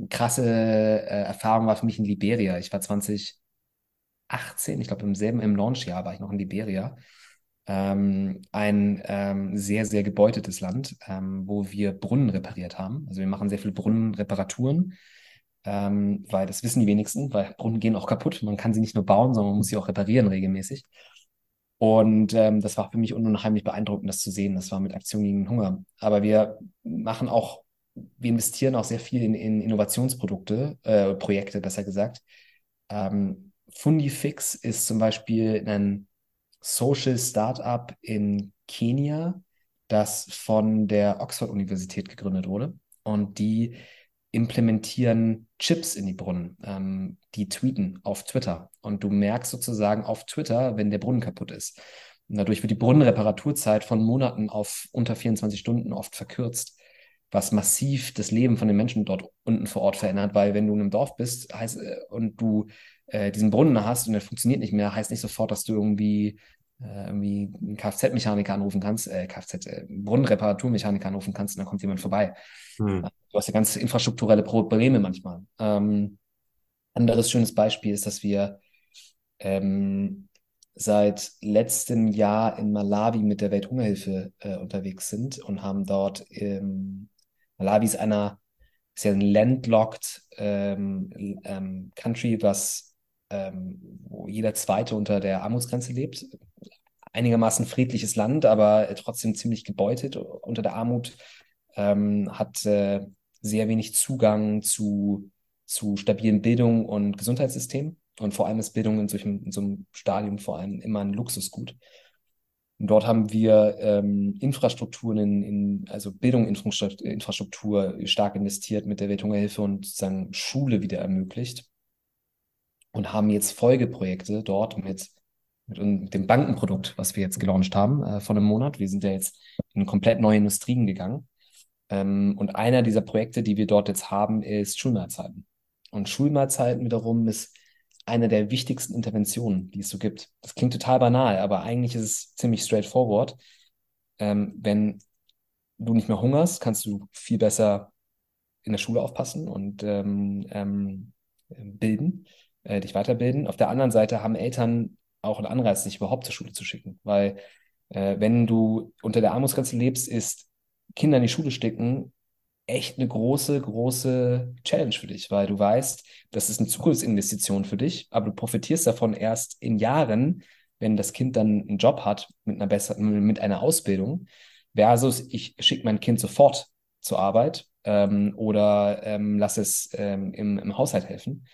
Speaker 2: krasse äh, Erfahrung war für mich in Liberia. Ich war 2018, ich glaube im selben, im Launchjahr war ich noch in Liberia ähm, ein ähm, sehr, sehr gebeutetes Land, ähm, wo wir Brunnen repariert haben. Also wir machen sehr viele Brunnenreparaturen, ähm, weil das wissen die wenigsten, weil Brunnen gehen auch kaputt. Man kann sie nicht nur bauen, sondern man muss sie auch reparieren regelmäßig. Und ähm, das war für mich unheimlich beeindruckend, das zu sehen. Das war mit Aktion gegen den Hunger. Aber wir machen auch, wir investieren auch sehr viel in, in Innovationsprodukte, äh, Projekte besser gesagt. Ähm, Fundifix ist zum Beispiel ein Social Startup in Kenia, das von der Oxford-Universität gegründet wurde. Und die implementieren Chips in die Brunnen. Ähm, die tweeten auf Twitter. Und du merkst sozusagen auf Twitter, wenn der Brunnen kaputt ist. Und dadurch wird die Brunnenreparaturzeit von Monaten auf unter 24 Stunden oft verkürzt, was massiv das Leben von den Menschen dort unten vor Ort verändert, weil wenn du in einem Dorf bist heißt, äh, und du äh, diesen Brunnen hast und der funktioniert nicht mehr, heißt nicht sofort, dass du irgendwie äh, irgendwie einen Kfz-Mechaniker anrufen kannst, äh, Kfz, äh, Brunnenreparaturmechaniker anrufen kannst und dann kommt jemand vorbei. Hm. Du hast ja ganz infrastrukturelle Probleme manchmal. Ähm, Anderes schönes Beispiel ist, dass wir ähm, seit letztem Jahr in Malawi mit der Welthungerhilfe äh, unterwegs sind und haben dort, ähm, Malawi ist einer, ist ja ein landlocked ähm, ähm, Country, was ähm, wo jeder Zweite unter der Armutsgrenze lebt. Einigermaßen friedliches Land, aber trotzdem ziemlich gebeutet unter der Armut, ähm, hat äh, sehr wenig Zugang zu, zu stabilen Bildung und Gesundheitssystem. Und vor allem ist Bildung in, solchen, in so einem Stadium vor allem immer ein Luxusgut. Und dort haben wir ähm, Infrastrukturen in, in, also Bildung, Infrastruktur stark investiert mit der Welthungerhilfe und sozusagen Schule wieder ermöglicht. Und haben jetzt Folgeprojekte dort mit, mit, dem Bankenprodukt, was wir jetzt gelauncht haben, äh, von einem Monat. Wir sind ja jetzt in komplett neue Industrien gegangen. Ähm, und einer dieser Projekte, die wir dort jetzt haben, ist Schulmahlzeiten. Und Schulmahlzeiten wiederum ist eine der wichtigsten Interventionen, die es so gibt. Das klingt total banal, aber eigentlich ist es ziemlich straightforward. Ähm, wenn du nicht mehr hungerst, kannst du viel besser in der Schule aufpassen und ähm, ähm, bilden, äh, dich weiterbilden. Auf der anderen Seite haben Eltern auch einen Anreiz, dich überhaupt zur Schule zu schicken, weil äh, wenn du unter der Armutsgrenze lebst, ist Kinder in die Schule stecken echt eine große, große Challenge für dich, weil du weißt, das ist eine Zukunftsinvestition für dich, aber du profitierst davon erst in Jahren, wenn das Kind dann einen Job hat mit einer besseren, mit einer Ausbildung, versus ich schicke mein Kind sofort zur Arbeit ähm, oder ähm, lass es ähm, im, im Haushalt helfen,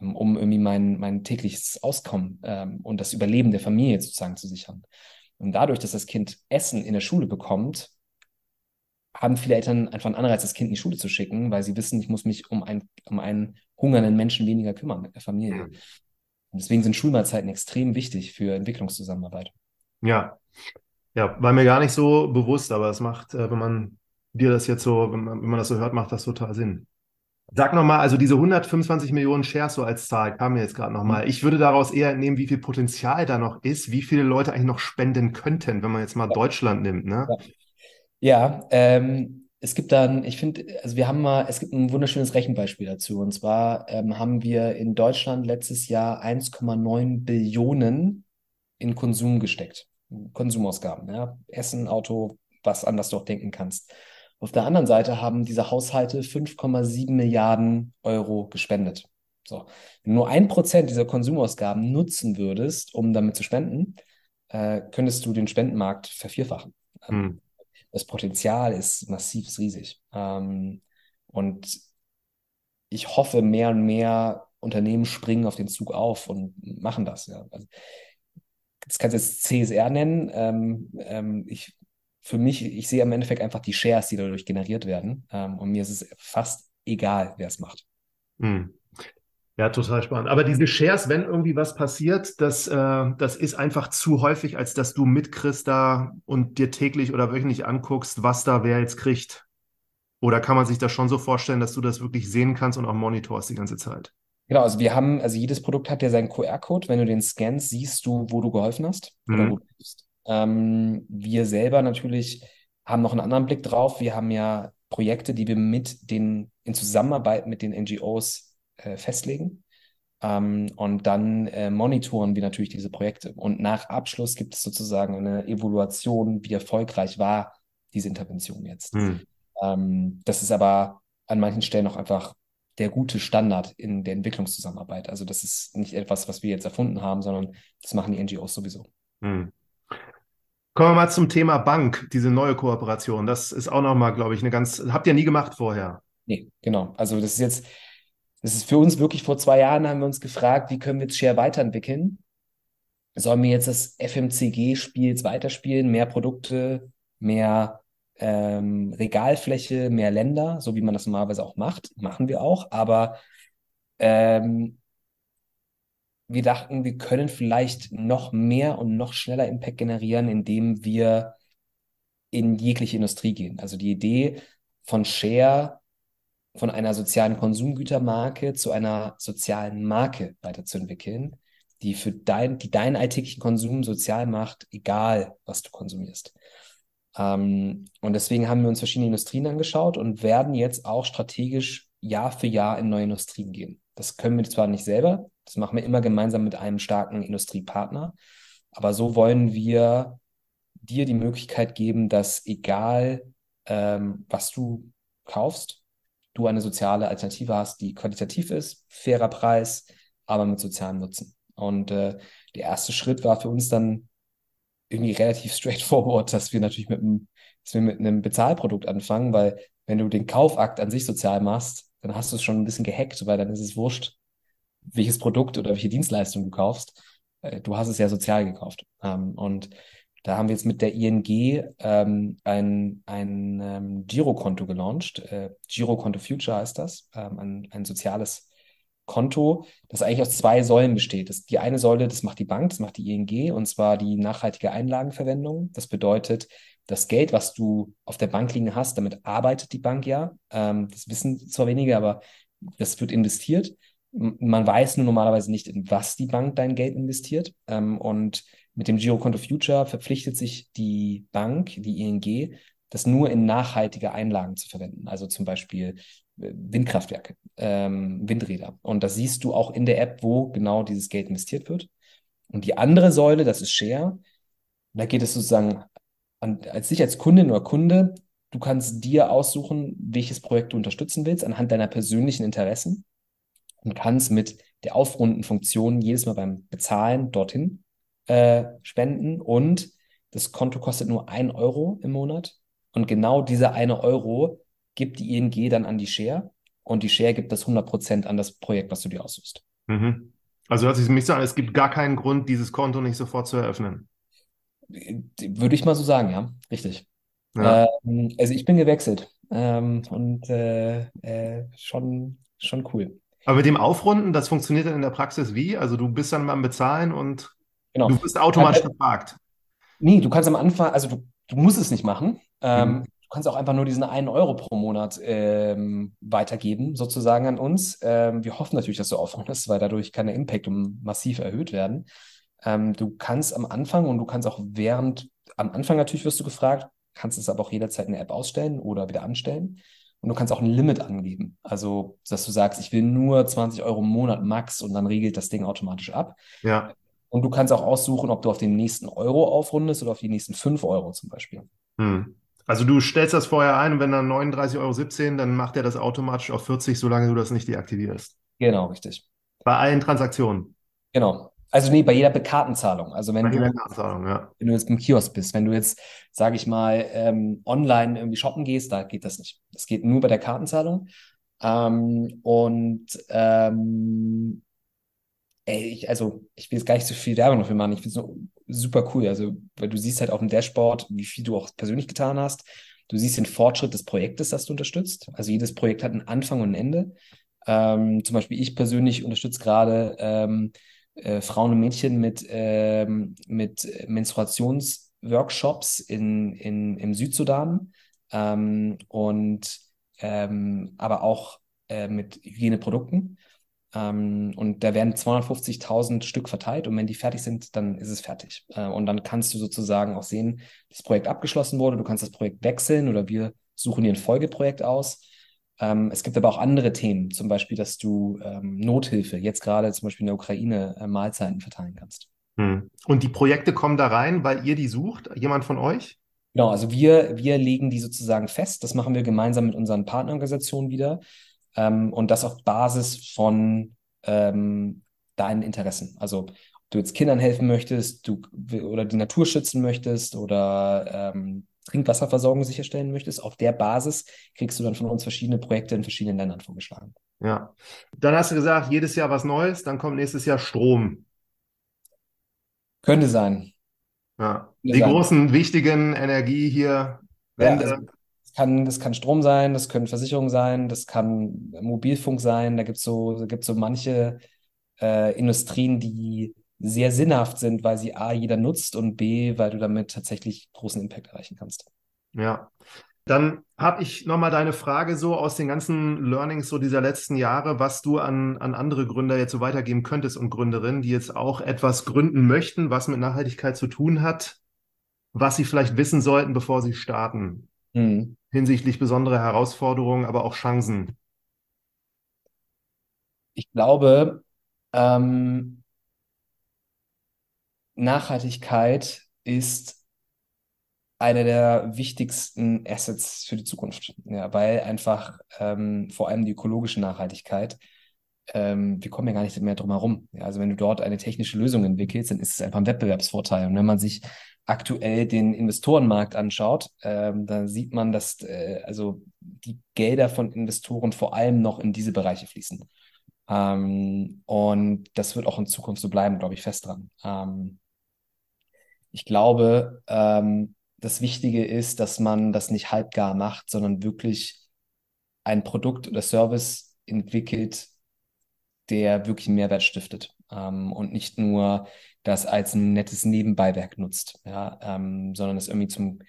Speaker 2: um irgendwie mein, mein tägliches Auskommen ähm, und das Überleben der Familie sozusagen zu sichern. Und dadurch, dass das Kind Essen in der Schule bekommt, haben viele Eltern einfach einen Anreiz, das Kind in die Schule zu schicken, weil sie wissen, ich muss mich um, ein, um einen hungernden Menschen weniger kümmern mit der Familie. Und deswegen sind Schulmahlzeiten extrem wichtig für Entwicklungszusammenarbeit.
Speaker 1: Ja, ja, war mir gar nicht so bewusst, aber es macht, äh, wenn man dir das jetzt so, wenn man, wenn man das so hört, macht das total Sinn. Sag nochmal, also diese 125 Millionen Shares so als Zahl kam mir jetzt gerade nochmal. Ich würde daraus eher entnehmen, wie viel Potenzial da noch ist, wie viele Leute eigentlich noch spenden könnten, wenn man jetzt mal ja. Deutschland nimmt. Ne?
Speaker 2: Ja. Ja, ähm, es gibt dann, ich finde, also wir haben mal, es gibt ein wunderschönes Rechenbeispiel dazu. Und zwar ähm, haben wir in Deutschland letztes Jahr 1,9 Billionen in Konsum gesteckt. Konsumausgaben, ja. Essen, Auto, was anders du auch denken kannst. Auf der anderen Seite haben diese Haushalte 5,7 Milliarden Euro gespendet. So. Wenn du nur ein Prozent dieser Konsumausgaben nutzen würdest, um damit zu spenden, äh, könntest du den Spendenmarkt vervierfachen. Hm das Potenzial ist massiv riesig. Ähm, und ich hoffe, mehr und mehr Unternehmen springen auf den Zug auf und machen das. Ja. Also, das kannst du jetzt CSR nennen. Ähm, ähm, ich, für mich, ich sehe im Endeffekt einfach die Shares, die dadurch generiert werden. Ähm, und mir ist es fast egal, wer es macht.
Speaker 1: Hm. Ja, total spannend. Aber diese Shares, wenn irgendwie was passiert, das, äh, das ist einfach zu häufig, als dass du mitkriegst da und dir täglich oder wöchentlich anguckst, was da wer jetzt kriegt. Oder kann man sich das schon so vorstellen, dass du das wirklich sehen kannst und auch monitorst die ganze Zeit?
Speaker 2: Genau, also wir haben, also jedes Produkt hat ja seinen QR-Code. Wenn du den scannst, siehst du, wo du geholfen hast mhm. oder wo du bist. Ähm, wir selber natürlich haben noch einen anderen Blick drauf. Wir haben ja Projekte, die wir mit den, in Zusammenarbeit mit den NGOs äh, festlegen. Ähm, und dann äh, monitoren wir natürlich diese Projekte. Und nach Abschluss gibt es sozusagen eine Evaluation, wie erfolgreich war diese Intervention jetzt. Hm. Ähm, das ist aber an manchen Stellen auch einfach der gute Standard in der Entwicklungszusammenarbeit. Also das ist nicht etwas, was wir jetzt erfunden haben, sondern das machen die NGOs sowieso. Hm.
Speaker 1: Kommen wir mal zum Thema Bank, diese neue Kooperation. Das ist auch nochmal, glaube ich, eine ganz, habt ihr nie gemacht vorher?
Speaker 2: Nee, genau. Also das ist jetzt, das ist für uns wirklich vor zwei Jahren haben wir uns gefragt, wie können wir jetzt Share weiterentwickeln? Sollen wir jetzt das FMCG-Spiel weiterspielen? Mehr Produkte, mehr ähm, Regalfläche, mehr Länder, so wie man das normalerweise auch macht. Machen wir auch. Aber ähm, wir dachten, wir können vielleicht noch mehr und noch schneller Impact generieren, indem wir in jegliche Industrie gehen. Also die Idee von Share von einer sozialen Konsumgütermarke zu einer sozialen Marke weiterzuentwickeln, die für dein, die deinen alltäglichen Konsum sozial macht, egal was du konsumierst. Ähm, und deswegen haben wir uns verschiedene Industrien angeschaut und werden jetzt auch strategisch Jahr für Jahr in neue Industrien gehen. Das können wir zwar nicht selber, das machen wir immer gemeinsam mit einem starken Industriepartner, aber so wollen wir dir die Möglichkeit geben, dass egal ähm, was du kaufst, du eine soziale Alternative hast, die qualitativ ist, fairer Preis, aber mit sozialem Nutzen. Und äh, der erste Schritt war für uns dann irgendwie relativ straightforward, dass wir natürlich mit einem, dass wir mit einem Bezahlprodukt anfangen, weil wenn du den Kaufakt an sich sozial machst, dann hast du es schon ein bisschen gehackt, weil dann ist es wurscht, welches Produkt oder welche Dienstleistung du kaufst. Äh, du hast es ja sozial gekauft. Ähm, und da haben wir jetzt mit der ING ähm, ein, ein ähm, Girokonto gelauncht. Äh, Girokonto Future heißt das. Ähm, ein, ein soziales Konto, das eigentlich aus zwei Säulen besteht. Das, die eine Säule, das macht die Bank, das macht die ING, und zwar die nachhaltige Einlagenverwendung. Das bedeutet, das Geld, was du auf der Bank liegen hast, damit arbeitet die Bank ja. Ähm, das wissen zwar wenige, aber das wird investiert. Man weiß nur normalerweise nicht, in was die Bank dein Geld investiert. Ähm, und mit dem Girokonto Future verpflichtet sich die Bank, die ING, das nur in nachhaltige Einlagen zu verwenden. Also zum Beispiel äh, Windkraftwerke, ähm, Windräder. Und das siehst du auch in der App, wo genau dieses Geld investiert wird. Und die andere Säule, das ist Share. Da geht es sozusagen an, als dich als Kundin oder Kunde, du kannst dir aussuchen, welches Projekt du unterstützen willst anhand deiner persönlichen Interessen und kannst mit der aufrunden Funktion jedes Mal beim Bezahlen dorthin äh, spenden und das Konto kostet nur ein Euro im Monat und genau diese eine Euro gibt die ING dann an die Share und die Share gibt das 100% an das Projekt, was du dir aussuchst.
Speaker 1: Mhm. Also hört sich mich so an, es gibt gar keinen Grund, dieses Konto nicht sofort zu eröffnen.
Speaker 2: Würde ich mal so sagen, ja, richtig. Ja. Ähm, also ich bin gewechselt ähm, und äh, äh, schon, schon cool.
Speaker 1: Aber mit dem Aufrunden, das funktioniert dann in der Praxis wie? Also du bist dann beim Bezahlen und genau. du wirst automatisch gefragt.
Speaker 2: Nee, du kannst am Anfang, also du, du musst es nicht machen. Ähm, mhm. Du kannst auch einfach nur diesen einen Euro pro Monat ähm, weitergeben, sozusagen an uns. Ähm, wir hoffen natürlich, dass du aufrundest, weil dadurch kann der Impact um massiv erhöht werden. Ähm, du kannst am Anfang und du kannst auch während, am Anfang natürlich wirst du gefragt, kannst es aber auch jederzeit in der App ausstellen oder wieder anstellen. Und du kannst auch ein Limit angeben. Also, dass du sagst, ich will nur 20 Euro im Monat max und dann regelt das Ding automatisch ab.
Speaker 1: Ja.
Speaker 2: Und du kannst auch aussuchen, ob du auf den nächsten Euro aufrundest oder auf die nächsten 5 Euro zum Beispiel.
Speaker 1: Hm. Also du stellst das vorher ein und wenn dann 39,17 Euro, dann macht er das automatisch auf 40, solange du das nicht deaktivierst.
Speaker 2: Genau, richtig.
Speaker 1: Bei allen Transaktionen.
Speaker 2: Genau. Also nee, bei jeder Kartenzahlung. Also wenn
Speaker 1: bei
Speaker 2: du,
Speaker 1: ja.
Speaker 2: wenn du jetzt im Kiosk bist, wenn du jetzt, sage ich mal, ähm, online irgendwie shoppen gehst, da geht das nicht. Das geht nur bei der Kartenzahlung. Ähm, und ähm, ey, ich, also ich will jetzt gar nicht so viel Werbung dafür machen. Ich finde es so super cool. Also, weil du siehst halt auf dem Dashboard, wie viel du auch persönlich getan hast. Du siehst den Fortschritt des Projektes, das du unterstützt. Also jedes Projekt hat einen Anfang und ein Ende. Ähm, zum Beispiel ich persönlich unterstütze gerade ähm, äh, Frauen und Mädchen mit, ähm, mit Menstruationsworkshops in, in, im Südsudan ähm, und ähm, aber auch äh, mit Hygieneprodukten. Ähm, und da werden 250.000 Stück verteilt und wenn die fertig sind, dann ist es fertig. Äh, und dann kannst du sozusagen auch sehen, das Projekt abgeschlossen wurde, du kannst das Projekt wechseln oder wir suchen dir ein Folgeprojekt aus. Ähm, es gibt aber auch andere Themen, zum Beispiel, dass du ähm, Nothilfe, jetzt gerade zum Beispiel in der Ukraine, äh, Mahlzeiten verteilen kannst.
Speaker 1: Hm. Und die Projekte kommen da rein, weil ihr die sucht, jemand von euch?
Speaker 2: Genau, also wir, wir legen die sozusagen fest. Das machen wir gemeinsam mit unseren Partnerorganisationen wieder. Ähm, und das auf Basis von ähm, deinen Interessen. Also ob du jetzt Kindern helfen möchtest, du oder die Natur schützen möchtest oder ähm, Trinkwasserversorgung sicherstellen möchtest, auf der Basis kriegst du dann von uns verschiedene Projekte in verschiedenen Ländern vorgeschlagen.
Speaker 1: Ja. Dann hast du gesagt, jedes Jahr was Neues, dann kommt nächstes Jahr Strom.
Speaker 2: Könnte sein.
Speaker 1: Ja. Die sein. großen, wichtigen Energie hier, Wände. Ja, also
Speaker 2: das kann, das kann Strom sein, das können Versicherungen sein, das kann Mobilfunk sein. Da gibt es so, gibt's so manche äh, Industrien, die sehr sinnhaft sind, weil sie A, jeder nutzt und B, weil du damit tatsächlich großen Impact erreichen kannst.
Speaker 1: Ja. Dann habe ich nochmal deine Frage so aus den ganzen Learnings so dieser letzten Jahre, was du an, an andere Gründer jetzt so weitergeben könntest und Gründerinnen, die jetzt auch etwas gründen möchten, was mit Nachhaltigkeit zu tun hat, was sie vielleicht wissen sollten, bevor sie starten. Mhm hinsichtlich besonderer Herausforderungen, aber auch Chancen?
Speaker 2: Ich glaube, ähm, Nachhaltigkeit ist einer der wichtigsten Assets für die Zukunft. Ja, weil einfach ähm, vor allem die ökologische Nachhaltigkeit, ähm, wir kommen ja gar nicht mehr drum herum. Ja, also wenn du dort eine technische Lösung entwickelst, dann ist es einfach ein Wettbewerbsvorteil. Und wenn man sich aktuell den Investorenmarkt anschaut, ähm, dann sieht man, dass äh, also die Gelder von Investoren vor allem noch in diese Bereiche fließen. Ähm, und das wird auch in Zukunft so bleiben, glaube ich, fest dran. Ähm, ich glaube, ähm, das Wichtige ist, dass man das nicht halbgar macht, sondern wirklich ein Produkt oder Service entwickelt, der wirklich einen Mehrwert stiftet ähm, und nicht nur das als ein nettes Nebenbeiwerk nutzt, ja, ähm, sondern es irgendwie zum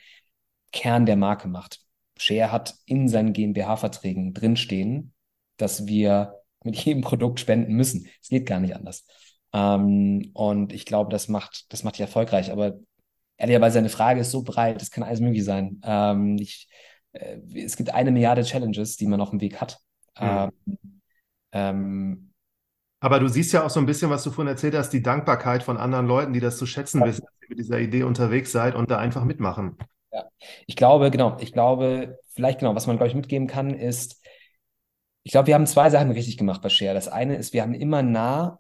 Speaker 2: Kern der Marke macht. Share hat in seinen GmbH-Verträgen drinstehen, dass wir mit jedem Produkt spenden müssen. Es geht gar nicht anders. Ähm, und ich glaube, das macht, das macht dich erfolgreich. Aber ehrlicherweise, eine Frage ist so breit, es kann alles möglich sein. Ähm, ich, äh, es gibt eine Milliarde Challenges, die man auf dem Weg hat. Mhm.
Speaker 1: Ähm, aber du siehst ja auch so ein bisschen, was du vorhin erzählt hast, die Dankbarkeit von anderen Leuten, die das zu schätzen wissen, dass ihr mit dieser Idee unterwegs seid und da einfach mitmachen.
Speaker 2: Ja, ich glaube, genau, ich glaube, vielleicht genau, was man, glaube ich, mitgeben kann, ist, ich glaube, wir haben zwei Sachen richtig gemacht bei Share. Das eine ist, wir haben immer nah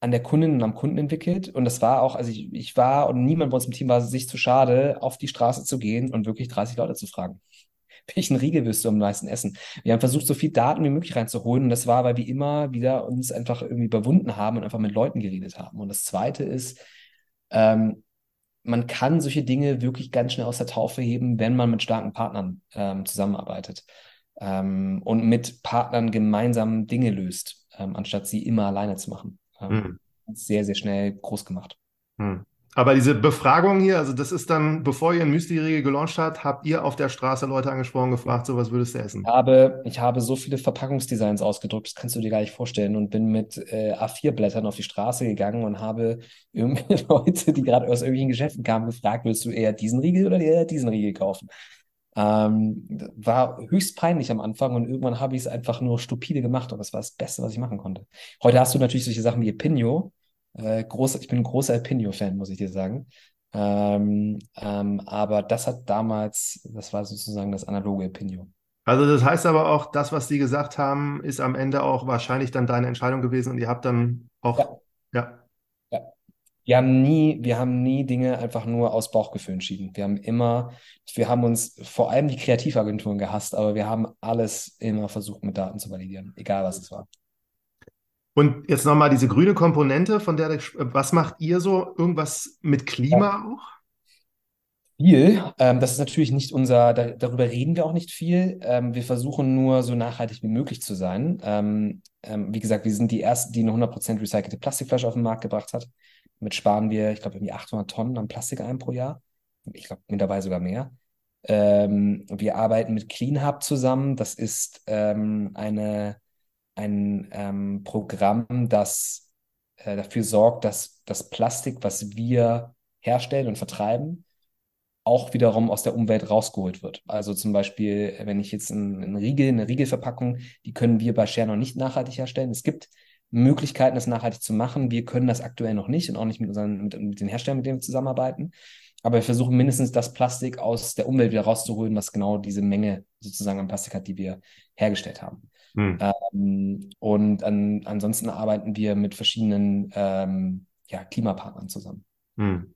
Speaker 2: an der Kundin und am Kunden entwickelt. Und das war auch, also ich, ich war und niemand bei uns im Team war sich zu schade, auf die Straße zu gehen und wirklich 30 Leute zu fragen. Welchen Riegel wirst du am meisten essen? Wir haben versucht, so viel Daten wie möglich reinzuholen. Und das war, weil wir immer wieder uns einfach irgendwie überwunden haben und einfach mit Leuten geredet haben. Und das zweite ist, ähm, man kann solche Dinge wirklich ganz schnell aus der Taufe heben, wenn man mit starken Partnern ähm, zusammenarbeitet ähm, und mit Partnern gemeinsam Dinge löst, ähm, anstatt sie immer alleine zu machen. Ähm, mhm. Sehr, sehr schnell groß gemacht.
Speaker 1: Mhm. Aber diese Befragung hier, also das ist dann, bevor ihr ein Müsli-Riegel gelauncht habt, habt ihr auf der Straße Leute angesprochen, gefragt, so was würdest du essen?
Speaker 2: Ich habe, ich habe so viele Verpackungsdesigns ausgedruckt, das kannst du dir gar nicht vorstellen und bin mit äh, A4-Blättern auf die Straße gegangen und habe irgendwelche Leute, die gerade aus irgendwelchen Geschäften kamen, gefragt, willst du eher diesen Riegel oder eher diesen Riegel kaufen? Ähm, war höchst peinlich am Anfang und irgendwann habe ich es einfach nur stupide gemacht und das war das Beste, was ich machen konnte. Heute hast du natürlich solche Sachen wie Epinio. Äh, groß, ich bin ein großer Epinio-Fan, muss ich dir sagen. Ähm, ähm, aber das hat damals, das war sozusagen das analoge Epinio.
Speaker 1: Also das heißt aber auch, das, was die gesagt haben, ist am Ende auch wahrscheinlich dann deine Entscheidung gewesen und ihr habt dann auch, ja.
Speaker 2: ja. Wir haben nie, wir haben nie Dinge einfach nur aus Bauchgefühl entschieden. Wir haben immer, wir haben uns vor allem die Kreativagenturen gehasst, aber wir haben alles immer versucht mit Daten zu validieren, egal was es war.
Speaker 1: Und jetzt nochmal diese grüne Komponente, von der, was macht ihr so? Irgendwas mit Klima ja. auch?
Speaker 2: Viel. Ähm, das ist natürlich nicht unser, da, darüber reden wir auch nicht viel. Ähm, wir versuchen nur so nachhaltig wie möglich zu sein. Ähm, ähm wie gesagt, wir sind die Ersten, die eine 100% recycelte Plastikflasche auf den Markt gebracht hat. Damit sparen wir, ich glaube, irgendwie 800 Tonnen an Plastik ein pro Jahr. Ich glaube, mittlerweile sogar mehr. Ähm, wir arbeiten mit Clean Hub zusammen. Das ist ähm, eine, ein ähm, Programm, das äh, dafür sorgt, dass das Plastik, was wir herstellen und vertreiben, auch wiederum aus der Umwelt rausgeholt wird. Also zum Beispiel, wenn ich jetzt einen, Riegel, eine Riegelverpackung, die können wir bei Share noch nicht nachhaltig herstellen. Es gibt Möglichkeiten, das nachhaltig zu machen. Wir können das aktuell noch nicht und auch nicht mit, unseren, mit, mit den Herstellern, mit denen wir zusammenarbeiten. Aber wir versuchen mindestens das Plastik aus der Umwelt wieder rauszuholen, was genau diese Menge sozusagen an Plastik hat, die wir hergestellt haben. Hm. Ähm, und an, ansonsten arbeiten wir mit verschiedenen ähm, ja, Klimapartnern zusammen. Hm.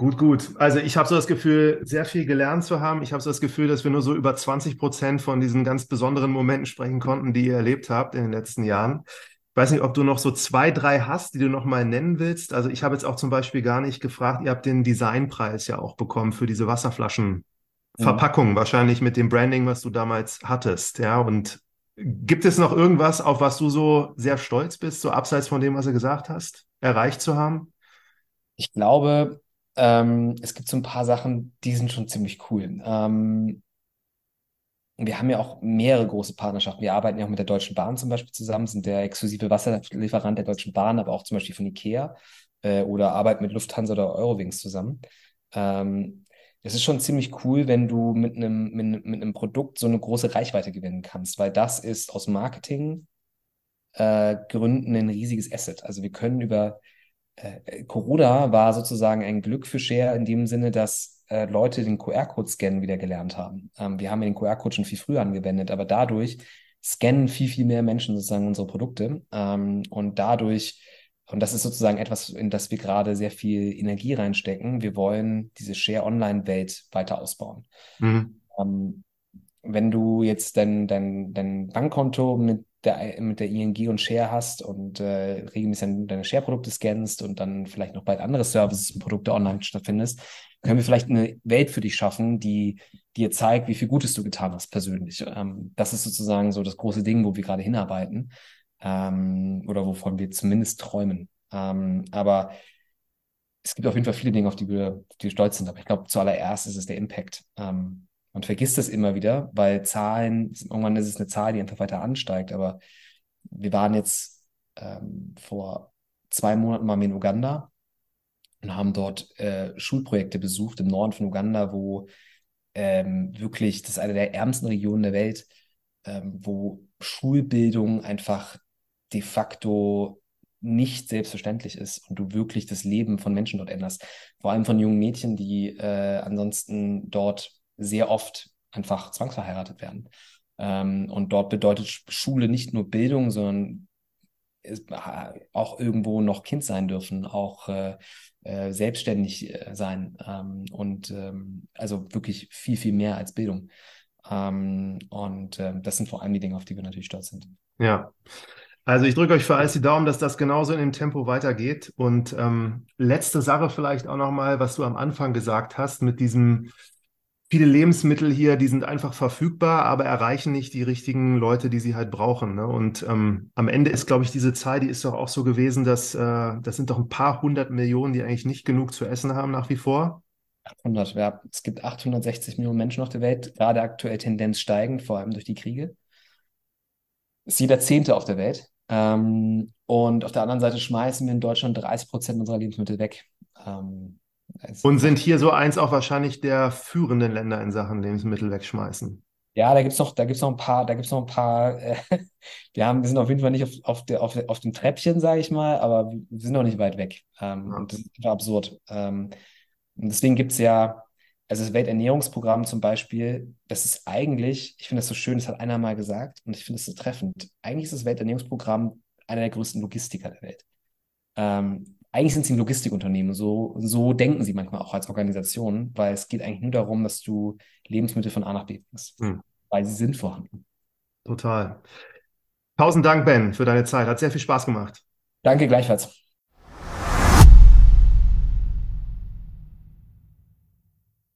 Speaker 1: Gut, gut. Also ich habe so das Gefühl, sehr viel gelernt zu haben. Ich habe so das Gefühl, dass wir nur so über 20 Prozent von diesen ganz besonderen Momenten sprechen konnten, die ihr erlebt habt in den letzten Jahren. Ich weiß nicht, ob du noch so zwei, drei hast, die du noch mal nennen willst. Also ich habe jetzt auch zum Beispiel gar nicht gefragt, ihr habt den Designpreis ja auch bekommen für diese Wasserflaschenverpackung, mhm. wahrscheinlich mit dem Branding, was du damals hattest. Ja, und gibt es noch irgendwas, auf was du so sehr stolz bist, so abseits von dem, was du gesagt hast, erreicht zu haben?
Speaker 2: Ich glaube, ähm, es gibt so ein paar Sachen, die sind schon ziemlich cool. Ähm, wir haben ja auch mehrere große Partnerschaften. Wir arbeiten ja auch mit der Deutschen Bahn zum Beispiel zusammen, sind der exklusive Wasserlieferant der Deutschen Bahn, aber auch zum Beispiel von Ikea äh, oder arbeiten mit Lufthansa oder Eurowings zusammen. Ähm, es ist schon ziemlich cool, wenn du mit einem, mit, mit einem Produkt so eine große Reichweite gewinnen kannst, weil das ist aus Marketing äh, ein riesiges Asset. Also wir können über äh, Corona war sozusagen ein Glück für Share in dem Sinne, dass äh, Leute den QR-Code scannen wieder gelernt haben. Ähm, wir haben den QR-Code schon viel früher angewendet, aber dadurch scannen viel, viel mehr Menschen sozusagen unsere Produkte. Ähm, und dadurch, und das ist sozusagen etwas, in das wir gerade sehr viel Energie reinstecken, wir wollen diese Share-Online-Welt weiter ausbauen. Mhm. Ähm, wenn du jetzt dein, dein, dein Bankkonto mit der, mit der ING und Share hast und äh, regelmäßig deine Share-Produkte scannst und dann vielleicht noch bald andere Services und Produkte online stattfindest, können wir vielleicht eine Welt für dich schaffen, die dir zeigt, wie viel Gutes du getan hast persönlich. Ähm, das ist sozusagen so das große Ding, wo wir gerade hinarbeiten ähm, oder wovon wir zumindest träumen. Ähm, aber es gibt auf jeden Fall viele Dinge, auf die wir, auf die wir stolz sind. Aber ich glaube, zuallererst ist es der Impact. Ähm, man vergisst das immer wieder, weil Zahlen, irgendwann ist es eine Zahl, die einfach weiter ansteigt. Aber wir waren jetzt ähm, vor zwei Monaten mal in Uganda und haben dort äh, Schulprojekte besucht im Norden von Uganda, wo ähm, wirklich, das ist eine der ärmsten Regionen der Welt, ähm, wo Schulbildung einfach de facto nicht selbstverständlich ist und du wirklich das Leben von Menschen dort änderst. Vor allem von jungen Mädchen, die äh, ansonsten dort sehr oft einfach zwangsverheiratet werden. Ähm, und dort bedeutet Schule nicht nur Bildung, sondern auch irgendwo noch Kind sein dürfen, auch äh, äh, selbstständig äh, sein ähm, und ähm, also wirklich viel, viel mehr als Bildung. Ähm, und ähm, das sind vor allem die Dinge, auf die wir natürlich stolz sind.
Speaker 1: Ja. Also ich drücke euch für alles die Daumen, dass das genauso in dem Tempo weitergeht. Und ähm, letzte Sache vielleicht auch nochmal, was du am Anfang gesagt hast, mit diesem viele Lebensmittel hier, die sind einfach verfügbar, aber erreichen nicht die richtigen Leute, die sie halt brauchen. Ne? Und ähm, am Ende ist, glaube ich, diese Zahl, die ist doch auch so gewesen, dass äh, das sind doch ein paar hundert Millionen, die eigentlich nicht genug zu essen haben nach wie vor.
Speaker 2: 800, ja. Es gibt 860 Millionen Menschen auf der Welt, gerade aktuell Tendenz steigend, vor allem durch die Kriege. Ist jeder Zehnte auf der Welt. Ähm, und auf der anderen Seite schmeißen wir in Deutschland 30 Prozent unserer Lebensmittel weg. Ähm,
Speaker 1: und sind hier so eins auch wahrscheinlich der führenden Länder in Sachen Lebensmittel wegschmeißen.
Speaker 2: Ja, da gibt es noch, da gibt's noch ein paar, da gibt es noch ein paar, äh, wir haben, wir sind auf jeden Fall nicht auf, auf, der, auf, auf dem Treppchen, sage ich mal, aber wir sind noch nicht weit weg. Ähm, ja. Das ist einfach absurd. Ähm, und deswegen gibt es ja, also das Welternährungsprogramm zum Beispiel, das ist eigentlich, ich finde das so schön, das hat einer mal gesagt und ich finde es so treffend. Eigentlich ist das Welternährungsprogramm einer der größten Logistiker der Welt. Ähm, eigentlich sind sie ein Logistikunternehmen. So, so denken sie manchmal auch als Organisation, weil es geht eigentlich nur darum, dass du Lebensmittel von A nach B bringst, hm. weil sie sind vorhanden.
Speaker 1: Total. Tausend Dank, Ben, für deine Zeit. Hat sehr viel Spaß gemacht.
Speaker 2: Danke gleichfalls.